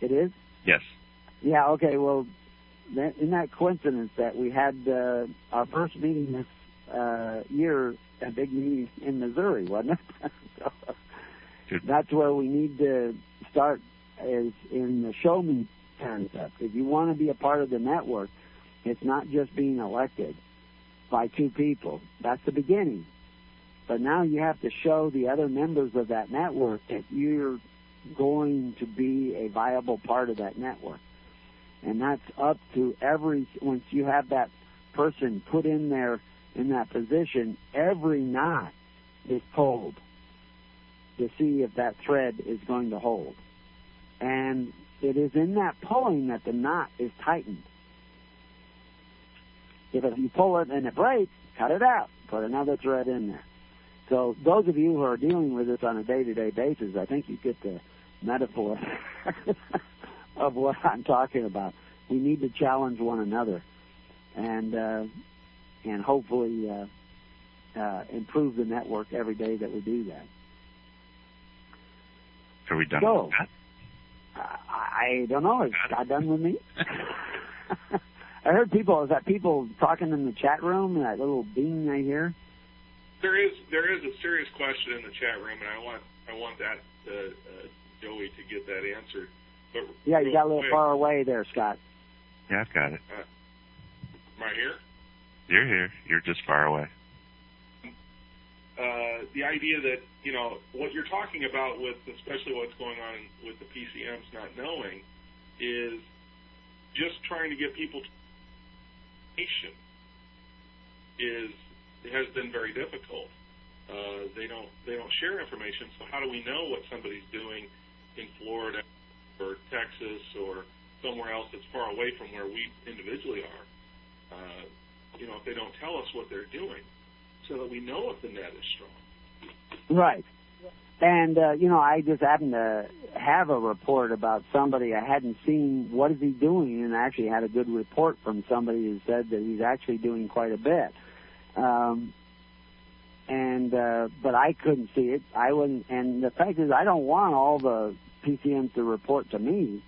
it is? Yes. Yeah, okay, well, isn't that coincidence that we had uh, our first meeting this uh, year, a big meeting in Missouri, wasn't it? so, that's where we need to start is in the show me concept. If you want to be a part of the network, it's not just being elected by two people. That's the beginning. But now you have to show the other members of that network that you're going to be a viable part of that network. And that's up to every, once you have that person put in there in that position, every knot is pulled to see if that thread is going to hold. And it is in that pulling that the knot is tightened. If you pull it and it breaks, cut it out, put another thread in there. So those of you who are dealing with this on a day-to-day basis, I think you get the metaphor of what I'm talking about. We need to challenge one another, and uh, and hopefully uh, uh, improve the network every day that we do that. Are we done so, with that? I don't know. Is God done with me? I heard people. Is that people talking in the chat room? That little bing I hear. There is there is a serious question in the chat room, and I want I want that uh, uh, Joey to get that answered. But yeah, you got a little quick, far away there, Scott. Yeah, I've got it. Uh, am I here? You're here. You're just far away. Uh, the idea that you know what you're talking about with especially what's going on with the PCMs not knowing is just trying to get people to patient is has been very difficult. Uh, they don't they don't share information. So how do we know what somebody's doing in Florida or Texas or somewhere else that's far away from where we individually are? Uh, you know, if they don't tell us what they're doing, so that we know if the net is strong. Right. And uh, you know, I just happened to have a report about somebody I hadn't seen. What is he doing? And I actually had a good report from somebody who said that he's actually doing quite a bit. Um, and uh, but I couldn't see it. I wouldn't. And the fact is, I don't want all the PCMs to report to me.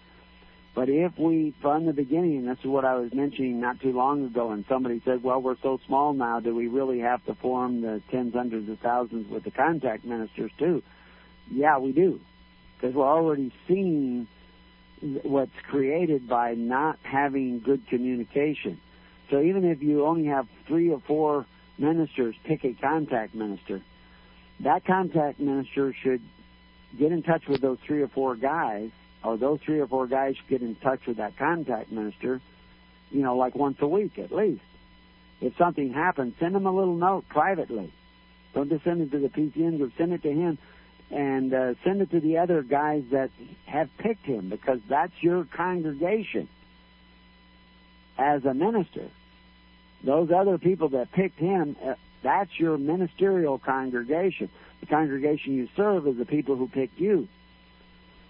But if we, from the beginning, and this is what I was mentioning not too long ago, and somebody said, well, we're so small now, do we really have to form the tens, hundreds of thousands with the contact ministers too? Yeah, we do. Because we're already seeing what's created by not having good communication. So even if you only have three or four ministers pick a contact minister, that contact minister should get in touch with those three or four guys or those three or four guys get in touch with that contact minister, you know, like once a week at least. If something happens, send him a little note privately. Don't just send it to the PCM group. Send it to him, and uh, send it to the other guys that have picked him because that's your congregation as a minister. Those other people that picked him, uh, that's your ministerial congregation. The congregation you serve is the people who picked you.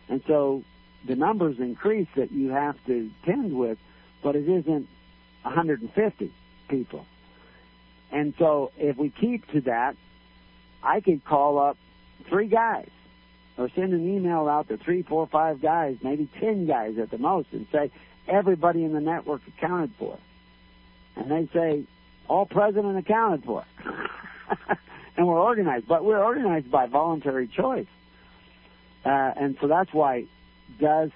And so the numbers increase that you have to tend with, but it isn't 150 people. And so if we keep to that, I could call up three guys or send an email out to three, four, five guys, maybe ten guys at the most, and say everybody in the network accounted for. And they say all present and accounted for. and we're organized, but we're organized by voluntary choice. Uh, and so that's why does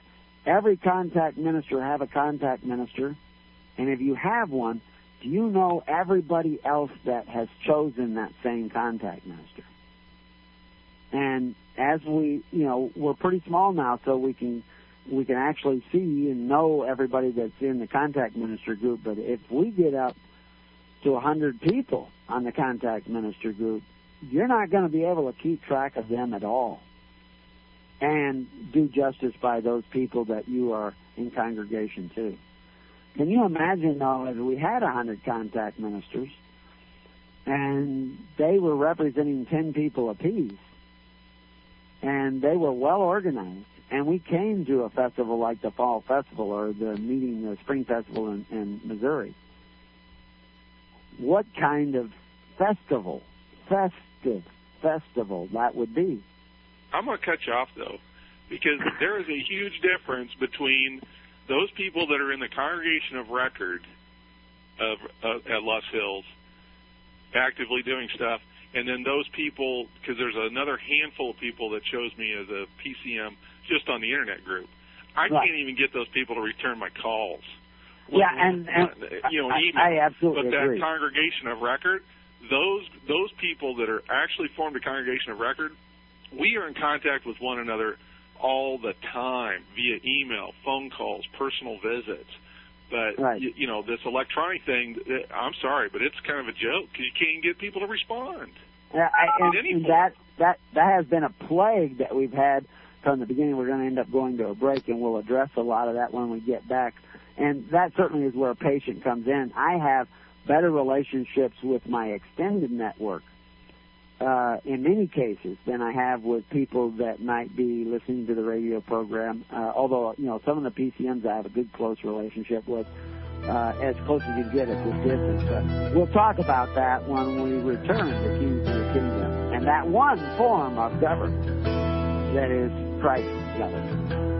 every contact minister have a contact minister? And if you have one, do you know everybody else that has chosen that same contact minister? And as we, you know, we're pretty small now, so we can we can actually see and know everybody that's in the contact minister group. But if we get up to a hundred people on the contact minister group, you're not going to be able to keep track of them at all and do justice by those people that you are in congregation to. Can you imagine though if we had a hundred contact ministers and they were representing ten people apiece and they were well organized and we came to a festival like the fall festival or the meeting the spring festival in, in Missouri. What kind of festival, festive festival that would be? I'm going to cut you off though, because there is a huge difference between those people that are in the congregation of record of uh, at Lost Hills, actively doing stuff, and then those people, because there's another handful of people that chose me as a PCM just on the internet group. I right. can't even get those people to return my calls. Yeah, and, and you know, I, email. I absolutely but that agree. congregation of record, those those people that are actually formed a congregation of record, we are in contact with one another all the time via email, phone calls, personal visits. But right. you, you know, this electronic thing, I'm sorry, but it's kind of a joke because you can't get people to respond. Yeah, I, and, and that that that has been a plague that we've had from the beginning. We're going to end up going to a break, and we'll address a lot of that when we get back. And that certainly is where a patient comes in. I have better relationships with my extended network uh, in many cases than I have with people that might be listening to the radio program. Uh, although you know some of the PCMs I have a good close relationship with, uh, as close as you get at this distance. But we'll talk about that when we return to Keys to the Kingdom and that one form of government that is Christ's government.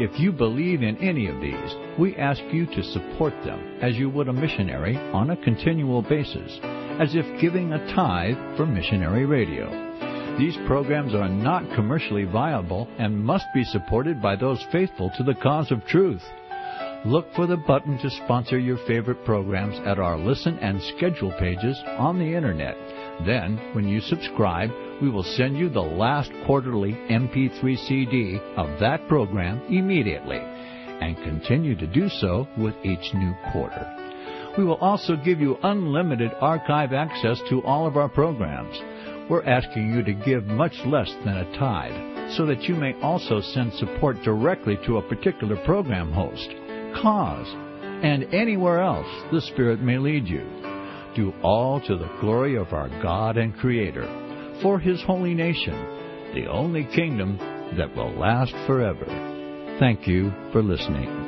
If you believe in any of these, we ask you to support them as you would a missionary on a continual basis, as if giving a tithe for missionary radio. These programs are not commercially viable and must be supported by those faithful to the cause of truth. Look for the button to sponsor your favorite programs at our listen and schedule pages on the internet. Then, when you subscribe, we will send you the last quarterly MP3 CD of that program immediately and continue to do so with each new quarter. We will also give you unlimited archive access to all of our programs. We're asking you to give much less than a tithe so that you may also send support directly to a particular program host cause, and anywhere else the Spirit may lead you. Do all to the glory of our God and Creator, for His holy nation, the only kingdom that will last forever. Thank you for listening.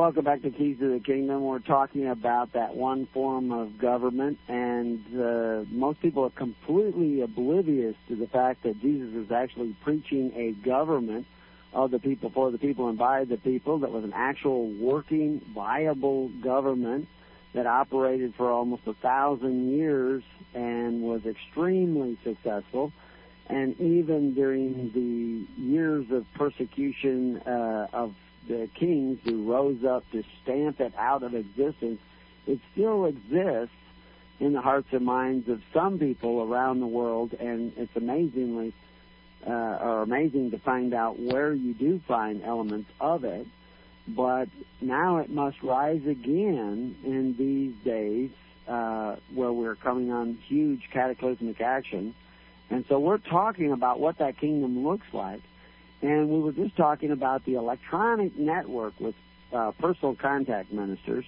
Welcome back to Keys to the Kingdom. We're talking about that one form of government, and uh, most people are completely oblivious to the fact that Jesus is actually preaching a government of the people, for the people, and by the people that was an actual working, viable government that operated for almost a thousand years and was extremely successful. And even during the years of persecution uh, of the kings who rose up to stamp it out of existence, it still exists in the hearts and minds of some people around the world, and it's amazingly uh, or amazing to find out where you do find elements of it. But now it must rise again in these days uh, where we're coming on huge cataclysmic action. And so we're talking about what that kingdom looks like. And we were just talking about the electronic network with uh, personal contact ministers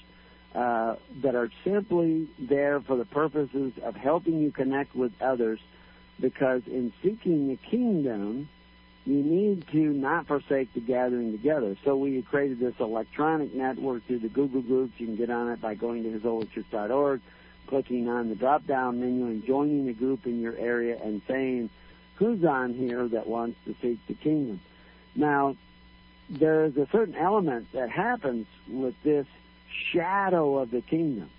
uh, that are simply there for the purposes of helping you connect with others. Because in seeking the kingdom, you need to not forsake the gathering together. So we created this electronic network through the Google Groups. You can get on it by going to hisholychurch.org, clicking on the drop-down menu and joining the group in your area and saying, who's on here that wants to seek the kingdom. Now, there is a certain element that happens with this shadow of the kingdom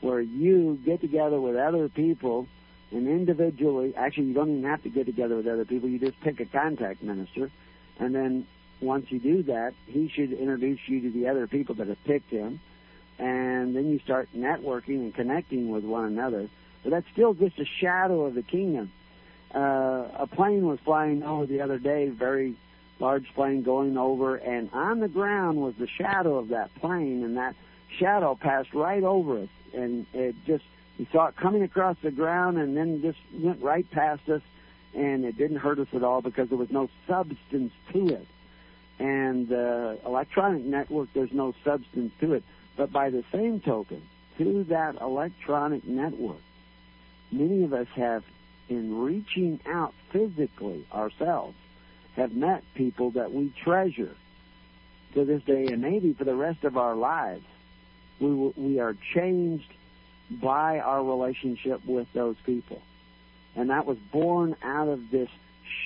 where you get together with other people and individually, actually, you don't even have to get together with other people, you just pick a contact minister, and then once you do that, he should introduce you to the other people that have picked him, and then you start networking and connecting with one another. But that's still just a shadow of the kingdom. Uh, a plane was flying over the other day, very large plane going over, and on the ground was the shadow of that plane, and that shadow passed right over us, and it just we saw it coming across the ground, and then just went right past us, and it didn't hurt us at all because there was no substance to it. And uh, electronic network, there's no substance to it. But by the same token, to that electronic network, many of us have, in reaching out physically ourselves, have met people that we treasure to this day and maybe for the rest of our lives. We, we are changed by our relationship with those people. And that was born out of this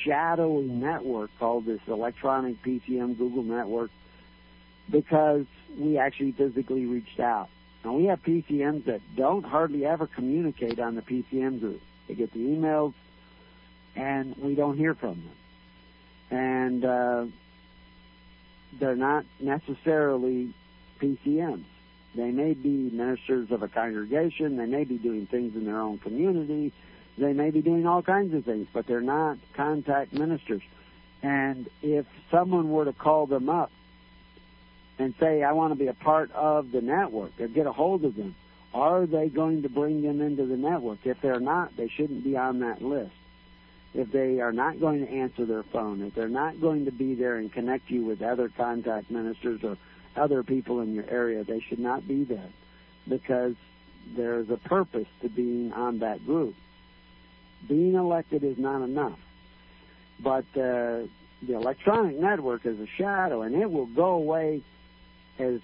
shadowy network called this electronic PCM Google network because we actually physically reached out. Now we have PCMs that don't hardly ever communicate on the PCM group. They get the emails and we don't hear from them. And uh, they're not necessarily PCMs. They may be ministers of a congregation. They may be doing things in their own community. They may be doing all kinds of things, but they're not contact ministers. And if someone were to call them up and say, I want to be a part of the network, or get a hold of them, are they going to bring them into the network? If they're not, they shouldn't be on that list. If they are not going to answer their phone, if they're not going to be there and connect you with other contact ministers or other people in your area, they should not be there because there's a purpose to being on that group. Being elected is not enough. But uh, the electronic network is a shadow, and it will go away as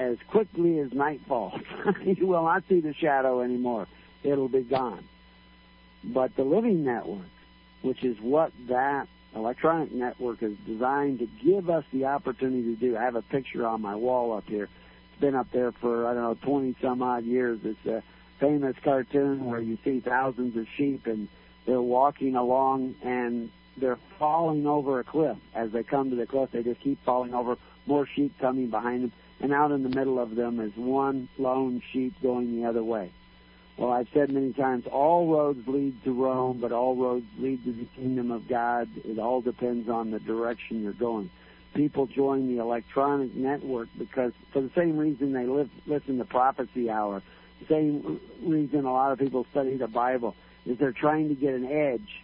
as quickly as night falls. you will not see the shadow anymore. It'll be gone. But the living network, which is what that electronic network is designed to give us the opportunity to do. I have a picture on my wall up here. It's been up there for, I don't know, 20 some odd years. It's a famous cartoon where you see thousands of sheep and they're walking along and they're falling over a cliff. As they come to the cliff, they just keep falling over, more sheep coming behind them, and out in the middle of them is one lone sheep going the other way. Well, I've said many times, all roads lead to Rome, but all roads lead to the kingdom of God. It all depends on the direction you're going. People join the electronic network because, for the same reason they live, listen to Prophecy Hour, the same reason a lot of people study the Bible, is they're trying to get an edge.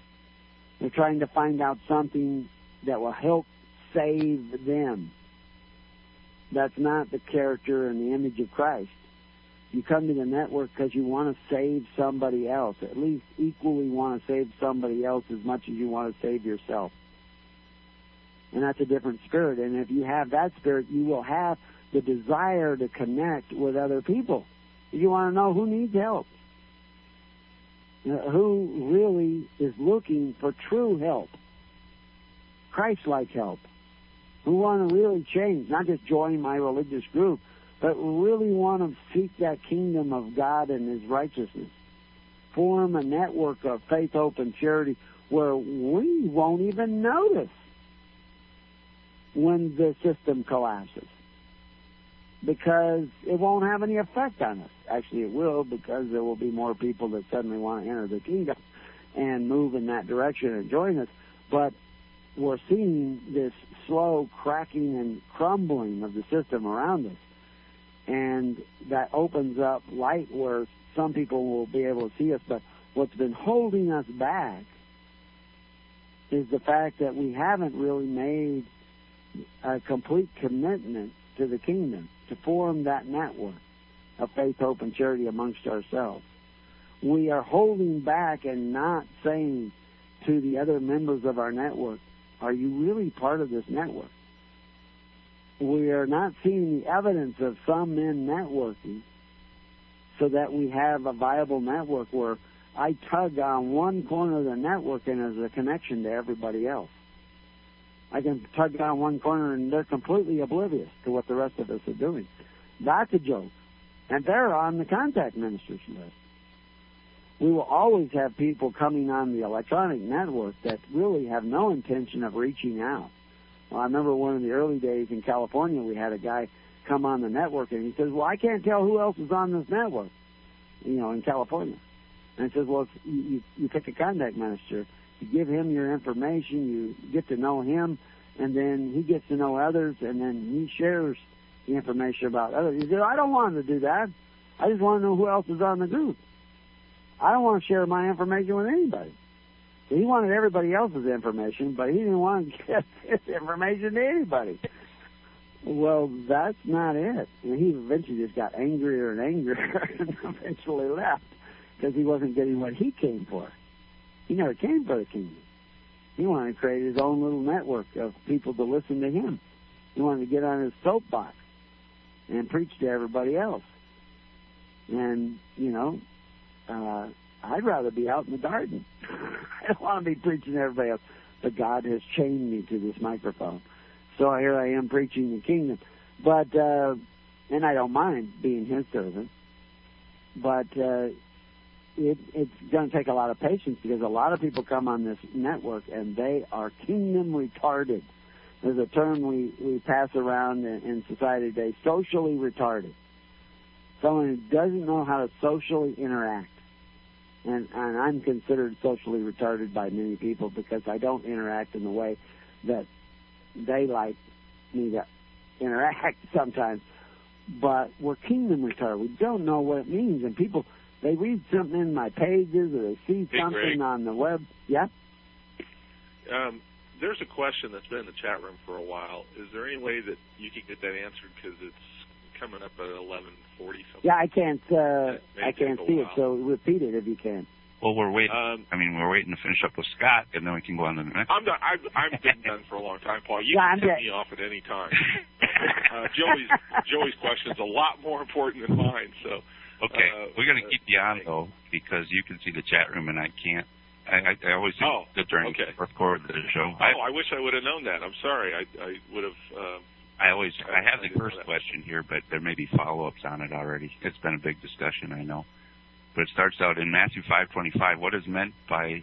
They're trying to find out something that will help save them. That's not the character and the image of Christ. You come to the network because you want to save somebody else, at least equally want to save somebody else as much as you want to save yourself. And that's a different spirit. And if you have that spirit, you will have the desire to connect with other people. You want to know who needs help, who really is looking for true help, Christ-like help, who want to really change, not just join my religious group, but really want to seek that kingdom of God and His righteousness. Form a network of faith, hope, and charity where we won't even notice when the system collapses because it won't have any effect on us. Actually, it will because there will be more people that suddenly want to enter the kingdom and move in that direction and join us. But we're seeing this slow cracking and crumbling of the system around us and that opens up light where some people will be able to see us. But what's been holding us back is the fact that we haven't really made a complete commitment to the kingdom to form that network of faith, hope, and charity amongst ourselves. We are holding back and not saying to the other members of our network, are you really part of this network? we are not seeing the evidence of some men networking so that we have a viable network where I tug on one corner of the network and there's a connection to everybody else. I can tug on one corner and they're completely oblivious to what the rest of us are doing. That's a joke. And they're on the contact ministers list. We will always have people coming on the electronic network that really have no intention of reaching out Well, I remember one of the early days in California, we had a guy come on the network, and he says, "Well, I can't tell who else is on this network." You know, in California, and I says, "Well, you, you pick a contact minister, you give him your information, you get to know him, and then he gets to know others, and then he shares the information about others." He said, "I don't want to do that. I just want to know who else is on the group. I don't want to share my information with anybody." So he wanted everybody else's information, but he didn't want to give his information to anybody. Well, that's not it. And he eventually just got angrier and angrier and eventually left because he wasn't getting what he came for. He never came for the kingdom. He wanted to create his own little network of people to listen to him. He wanted to get on his soapbox and preach to everybody else. And, you know, uh, I'd rather be out in the garden. I don't want to be preaching to everybody else. But God has chained me to this microphone. So here I am preaching the kingdom. But, uh, and I don't mind being his servant. But, uh, it, it's going to take a lot of patience because a lot of people come on this network and they are kingdom retarded. There's a term we, we pass around in, in society today, socially retarded. Someone who doesn't know how to socially interact and and I'm considered socially retarded by many people because I don't interact in the way that they like me to interact sometimes. But we're kingdom retarded. We don't know what it means, and people they read something in my pages or they see Hey, something Greg. on the web. Yeah. Um, there's a question that's been in the chat room for a while. Is there any way that you can get that answered because it's coming up at 11:40 something? Yeah, I can't. uh I can't take a see it. So repeat it if you can. Well, we're waiting. Um, I mean, we're waiting to finish up with Scott, and then we can go on to the next. I'm done. I've, I've been done for a long time, Paul. You Yeah, can cut me off at any time. uh, Joey's Joey's question is a lot more important than mine. So Okay, uh, we're going to uh, keep you on though because you can see the chat room and I can't. I, I, I always do Oh, it during okay. the fourth of the show. Oh, I wish I would have known that. I'm sorry. I I would have. Uh, I always I have the first question here, but there may be follow-ups on it already. It's been a big discussion, I know. But it starts out in Matthew 5:25. What is meant by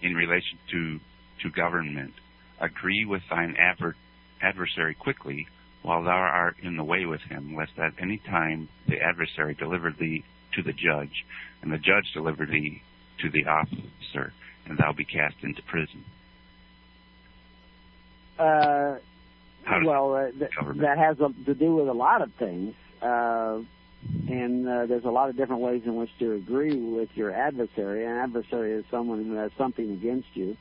in relation to to government? Agree with thine adver- adversary quickly, while thou art in the way with him, lest at any time the adversary deliver thee to the judge, and the judge deliver thee to the officer, and thou be cast into prison. Uh, How does well, uh, th- that has a, to do with a lot of things, uh, and uh, there's a lot of different ways in which to agree with your adversary. An adversary is someone who has something against you,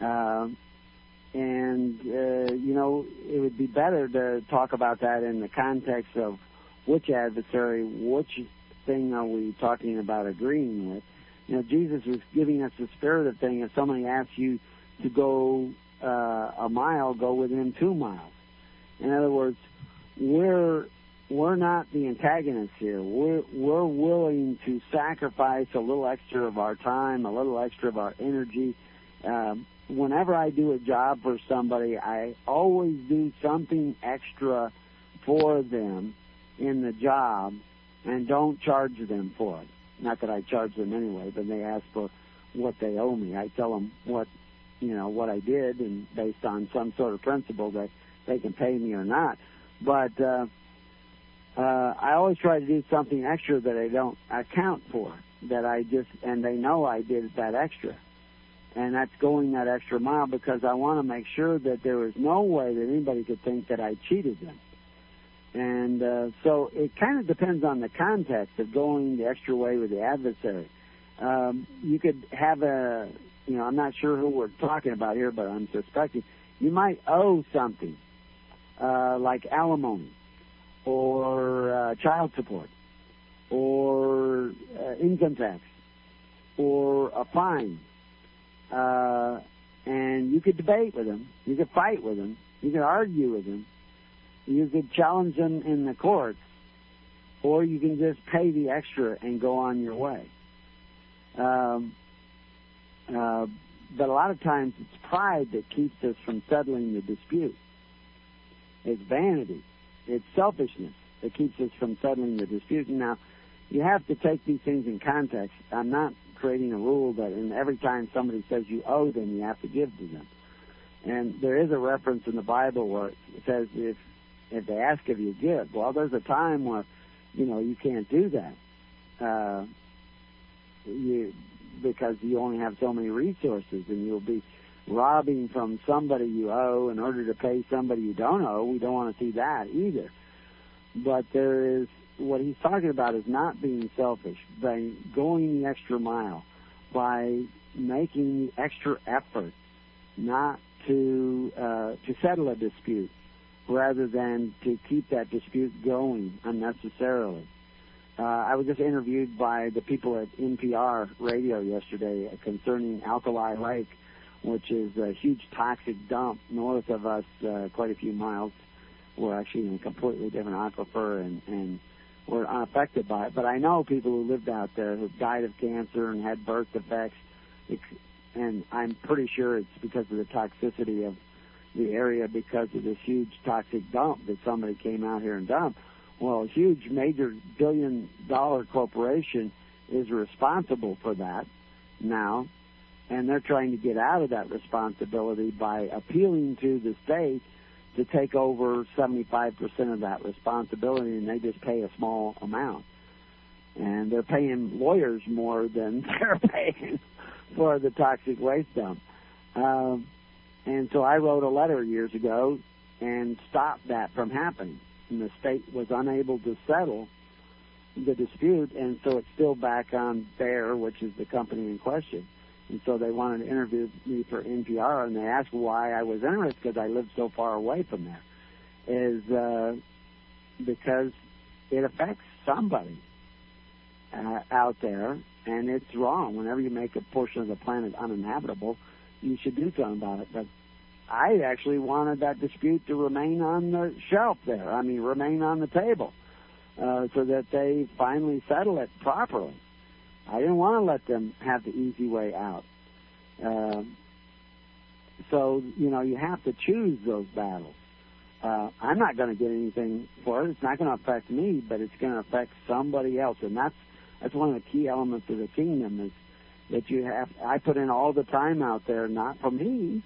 um, and uh, you know it would be better to talk about that in the context of which adversary, which thing are we talking about agreeing with. You know, Jesus was giving us the spirit of thing. If somebody asks you to go uh, a mile, go within two miles. In other words, we're we're not the antagonists here. We're we're willing to sacrifice a little extra of our time, a little extra of our energy. Um, whenever I do a job for somebody, I always do something extra for them in the job, and don't charge them for it. Not that I charge them anyway, but they ask for what they owe me. I tell them what you know what I did, and based on some sort of principle that they can pay me or not. But uh, uh, I always try to do something extra that I don't account for. That I just and they know I did that extra, and that's going that extra mile because I want to make sure that there is no way that anybody could think that I cheated them. And uh, so it kind of depends on the context of going the extra way with the adversary. Um, you could have a, you know, I'm not sure who we're talking about here, but I'm suspecting you might owe something, uh, like alimony or uh, child support or uh, income tax or a fine. Uh, and you could debate with them. You could fight with them. You could argue with them. You could challenge them in the courts. Or you can just pay the extra and go on your way. Um, uh, but a lot of times it's pride that keeps us from settling the dispute. It's vanity. It's selfishness that keeps us from settling the dispute. Now, you have to take these things in context. I'm not creating a rule that in every time somebody says you owe them, you have to give to them. And there is a reference in the Bible where it says if if they ask of you, give. Well, there's a time where you know you can't do that. Uh, you because you only have so many resources, and you'll be robbing from somebody you owe in order to pay somebody you don't owe. We don't want to see that either. But there is what he's talking about is not being selfish, by going the extra mile, by making the extra effort, not to uh, to settle a dispute, rather than to keep that dispute going unnecessarily. Uh, I was just interviewed by the people at NPR radio yesterday concerning Alkali Lake, which is a huge toxic dump north of us, uh, quite a few miles. We're actually in a completely different aquifer and, and we're unaffected by it. But I know people who lived out there who died of cancer and had birth defects, and I'm pretty sure it's because of the toxicity of the area because of this huge toxic dump that somebody came out here and dumped. Well, a huge major billion dollar corporation is responsible for that now, and they're trying to get out of that responsibility by appealing to the state to take over 75% of that responsibility, and they just pay a small amount. And they're paying lawyers more than they're paying for the toxic waste dump. Um, and so I wrote a letter years ago and stopped that from happening and the state was unable to settle the dispute, and so it's still back on Bayer, which is the company in question. And so they wanted to interview me for NPR, and they asked why I was interested because I lived so far away from there. Is uh, because it affects somebody uh, out there, and it's wrong. Whenever you make a portion of the planet uninhabitable, you should do something about it. But I actually wanted that dispute to remain on the shelf there. I mean, remain on the table, uh, so that they finally settle it properly. I didn't want to let them have the easy way out. Uh, so you know, you have to choose those battles. Uh, I'm not going to get anything for it. It's not going to affect me, but it's going to affect somebody else, and that's that's one of the key elements of the kingdom is that you have. I put in all the time out there, not for me,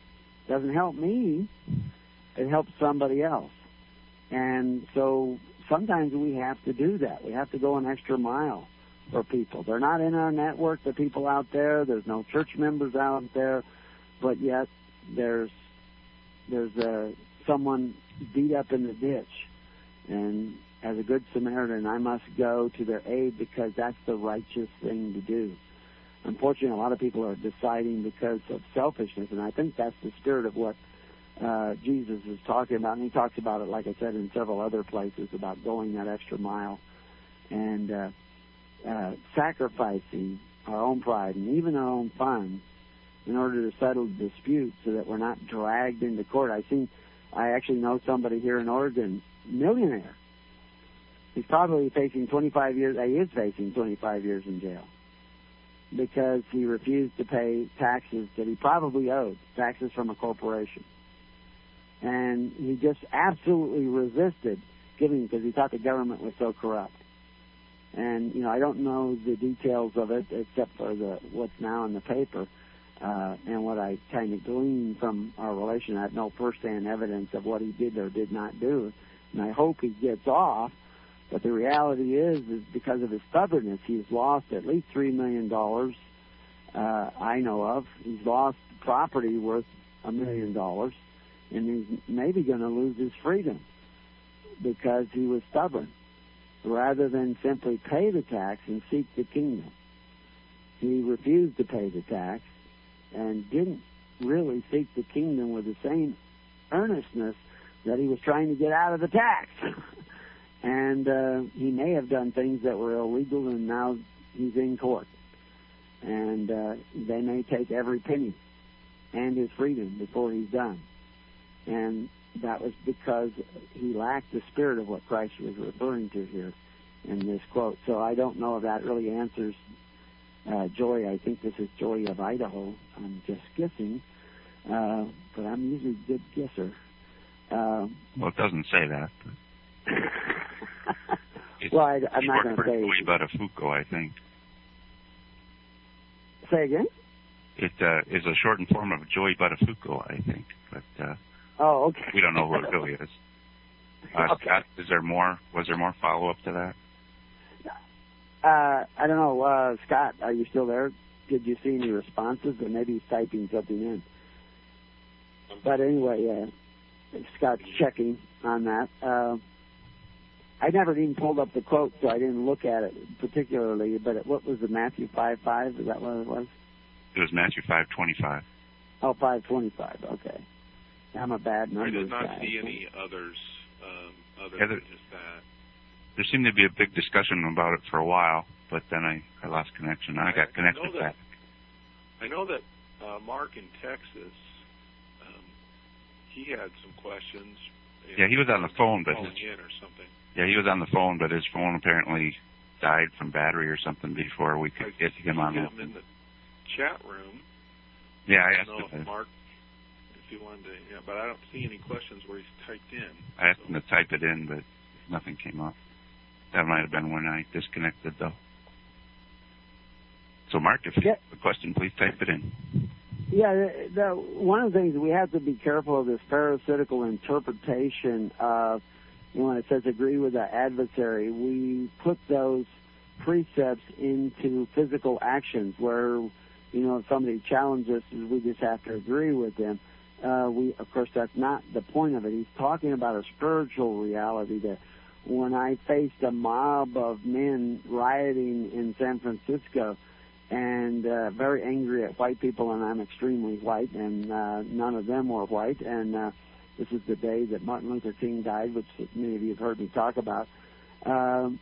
doesn't help me. It helps somebody else. And so sometimes we have to do that. We have to go an extra mile for people. They're not in our network, the people out there. There's no church members out there, but yet there's there's a someone beat up in the ditch, and as a good Samaritan, I must go to their aid because that's the righteous thing to do unfortunately, a lot of people are deciding because of selfishness, and I think that's the spirit of what uh, Jesus is talking about. And he talks about it, like I said, in several other places about going that extra mile and uh, uh, sacrificing our own pride and even our own fun in order to settle the dispute so that we're not dragged into court. I seen, I actually know somebody here in Oregon, millionaire. He's probably facing 25 years. He is facing 25 years in jail because he refused to pay taxes that he probably owed, taxes from a corporation. And he just absolutely resisted giving because he thought the government was so corrupt. And you know, I don't know the details of it except for the what's now in the paper uh, and what I kind of gleaned from our relation. I have no firsthand evidence of what he did or did not do, and I hope he gets off but the reality is, is because of his stubbornness, he's lost at least three million dollars. Uh, I know of. He's lost property worth a million dollars, and he's maybe going to lose his freedom because he was stubborn, rather than simply pay the tax and seek the kingdom. He refused to pay the tax and didn't really seek the kingdom with the same earnestness that he was trying to get out of the tax. and uh, he may have done things that were illegal, and now he's in court, and uh, they may take every penny and his freedom before he's done, and that was because he lacked the spirit of what Christ was referring to here in this quote. So I don't know if that really answers uh, Joy. I think this is Joy of Idaho. I'm just guessing, uh, but I'm usually a good guesser. Uh, well, it doesn't say that. But... well, I, am not going to say. Way about a Foucault, I think. Say again. It uh, is a shortened form of Joey Buttafuoco, I think, but uh, Oh, okay. we don't know who it really is. Uh, Okay. Scott, is there more? Was there more follow up to that? Uh, I don't know, uh, Scott, are you still there? Did you see any responses? Or maybe he's typing something in. But anyway, uh, Scott's checking on that. Uh, I never even pulled up the quote, so I didn't look at it particularly. But it, what was it, Matthew five five? Is that what it was? It was Matthew five twenty five. Oh, five twenty five. Okay. I'm a bad I numbers did not guy. see any others um, other Yeah, than there- just that. There seemed to be a big discussion about it for a while, but then I, I lost connection. I got I connected know back. that. I know that uh, Mark in Texas, um, he had some questions. Yeah, he was on the phone, but calling in or something. Yeah, he was on the phone, but his phone apparently died from battery or something before we could get him on. him in the chat room. Yeah, I I asked don't know him. if Mark, if he wanted to, yeah, but I don't see any questions where he's typed in. I asked him to type it in, but nothing came up. That might have been when I disconnected, though. So, Mark, if you have a question, please type it in. Yeah, the, the, one of the things we have to be careful of is pharisaical interpretation of, you know, when it says agree with the adversary, we put those precepts into physical actions where, you know, if somebody challenges us, we just have to agree with them. Uh, we, of course, that's not the point of it. He's talking about a spiritual reality that when I faced a mob of men rioting in San Francisco, and uh, very angry at white people, and I'm extremely white, and uh, none of them were white. And uh, this is the day that Martin Luther King died, which many of you have heard me talk about. Um,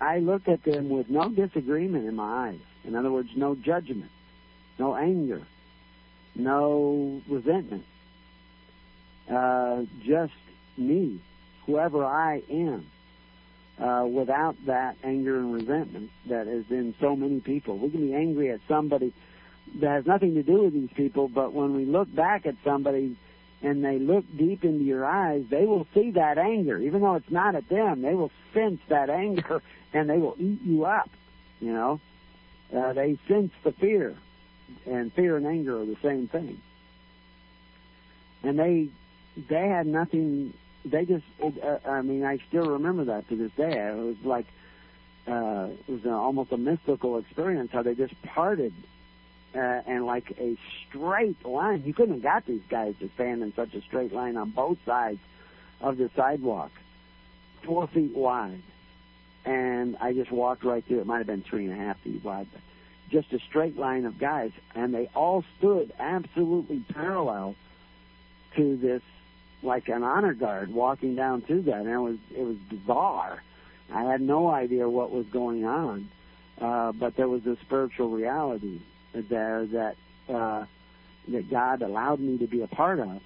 I looked at them with no disagreement in my eyes. In other words, no judgment, no anger, no resentment. Uh, just me, whoever I am uh, without that anger and resentment that is in so many people. We can be angry at somebody that has nothing to do with these people, but when we look back at somebody and they look deep into your eyes, they will see that anger, even though it's not at them. They will sense that anger and they will eat you up. You know, uh, they sense the fear, and fear and anger are the same thing. And they they had nothing they just uh, i mean i still remember that to this day it was like uh it was a, almost a mystical experience how they just parted uh, and like a straight line. You couldn't have got these guys to stand in such a straight line on both sides of the sidewalk. Four feet wide. And i just walked right through. It might have been three and a half feet wide but just a straight line of guys. And they all stood absolutely parallel to this like an honor guard walking down through that, and it was it was bizarre. I had no idea what was going on, uh, but there was a spiritual reality there that uh, that God allowed me to be a part of,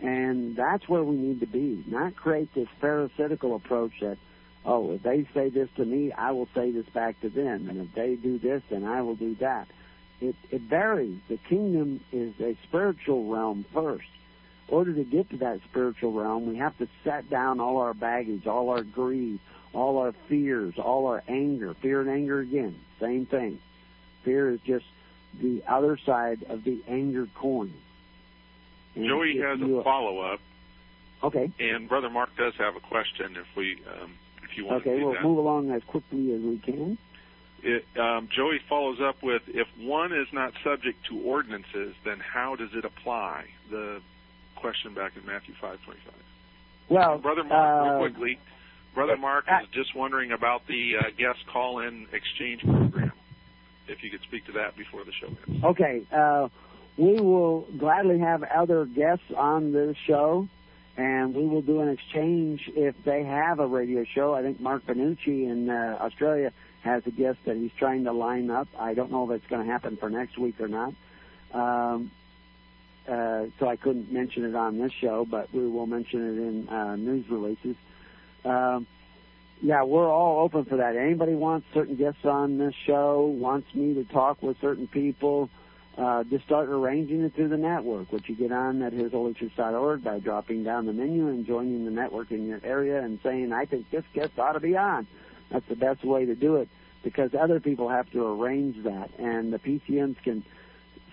and that's where we need to be. Not create this pharisaical approach that, oh, if they say this to me, I will say this back to them, and if they do this, then I will do that. It it varies. The kingdom is a spiritual realm first order to get to that spiritual realm, we have to set down all our baggage, all our greed, all our fears, all our anger. Fear and anger again, same thing. Fear is just the other side of the anger coin. And Joey has a follow up, Okay. and Brother Mark does have a question. If we, um, if you want to Okay, do we'll that. move along as quickly as we can. It, um, Joey follows up with, if one is not subject to ordinances, then how does it apply? The question back in Matthew five twenty five. Well, Brother Mark, uh, real quickly, Brother Mark is just wondering about the uh, guest call-in exchange program. If you could speak to that before the show ends. Okay, uh, we will gladly have other guests on this show, and we will do an exchange if they have a radio show. I think Mark Benucci in uh, Australia has a guest that he's trying to line up. I don't know if it's going to happen for next week or not. Um, uh, so I couldn't mention it on this show, but we will mention it in uh, news releases. Um, yeah, we're all open for that. Anybody wants certain guests on this show, wants me to talk with certain people, uh, just start arranging it through the network, which you get on at hisholytruth.org by dropping down the menu and joining the network in your area and saying, I think this guest ought to be on. That's the best way to do it because other people have to arrange that, and the PCMs can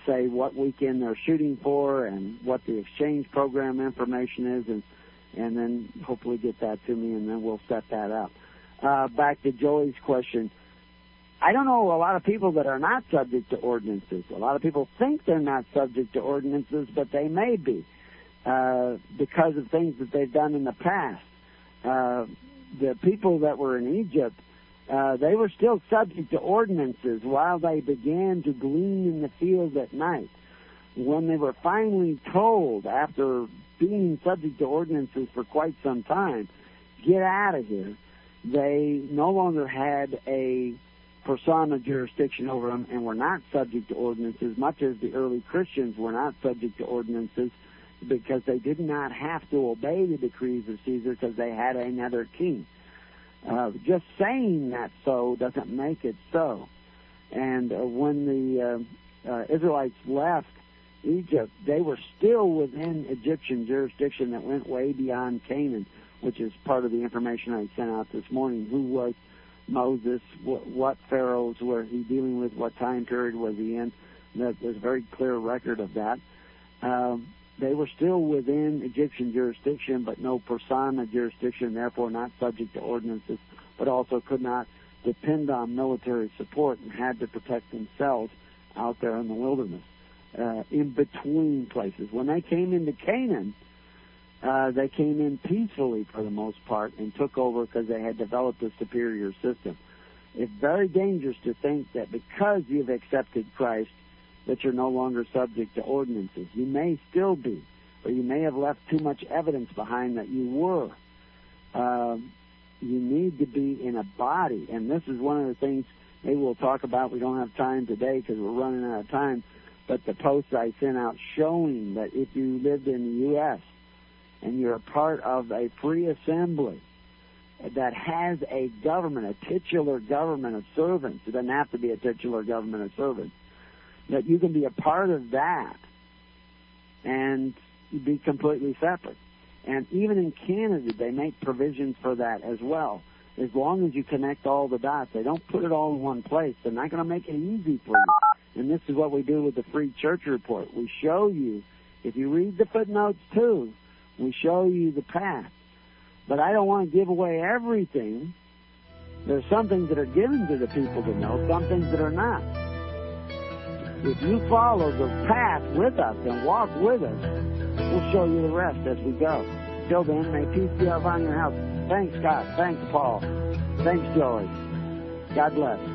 say what weekend they're shooting for and what the exchange program information is, and and then hopefully get that to me, and then we'll set that up. Uh, back to Joey's question. I don't know a lot of people that are not subject to ordinances. A lot of people think they're not subject to ordinances, but they may be uh, because of things that they've done in the past. Uh, the people that were in Egypt, uh, they were still subject to ordinances while they began to glean in the fields at night. When they were finally told, after being subject to ordinances for quite some time, get out of here, they no longer had a persona jurisdiction over them and were not subject to ordinances, much as the early Christians were not subject to ordinances because they did not have to obey the decrees of Caesar because they had another king. Uh, just saying that so doesn't make it so. And uh, when the uh, uh, Israelites left Egypt, they were still within Egyptian jurisdiction that went way beyond Canaan, which is part of the information I sent out this morning. Who was Moses? What, pharaohs were he dealing with? What time period was he in? There's a very clear record of that. Um, they were still within Egyptian jurisdiction, but no persona jurisdiction, therefore not subject to ordinances, but also could not depend on military support and had to protect themselves out there in the wilderness, uh, in between places. When they came into Canaan, uh, they came in peacefully for the most part and took over because they had developed a superior system. It's very dangerous to think that because you've accepted Christ, that you're no longer subject to ordinances. You may still be, or you may have left too much evidence behind that you were. Um, you need to be in a body, and this is one of the things maybe we'll talk about. We don't have time today because we're running out of time. But the posts I sent out showing that if you lived in the U.S. and you're a part of a free assembly that has a government, a titular government of servants, it doesn't have to be a titular government of servants that you can be a part of that and be completely separate. And even in Canada, they make provisions for that as well. As long as you connect all the dots, they don't put it all in one place. They're not going to make it easy for you. And this is what we do with the Free Church Report. We show you, if you read the footnotes too, we show you the path. But I don't want to give away everything. There's some things that are given to the people to know, some things that are not. If you follow the path with us and walk with us, we'll show you the rest as we go. Till then, may peace be upon your house. Thanks, Scott. Thanks, Paul. Thanks, Joey. God bless.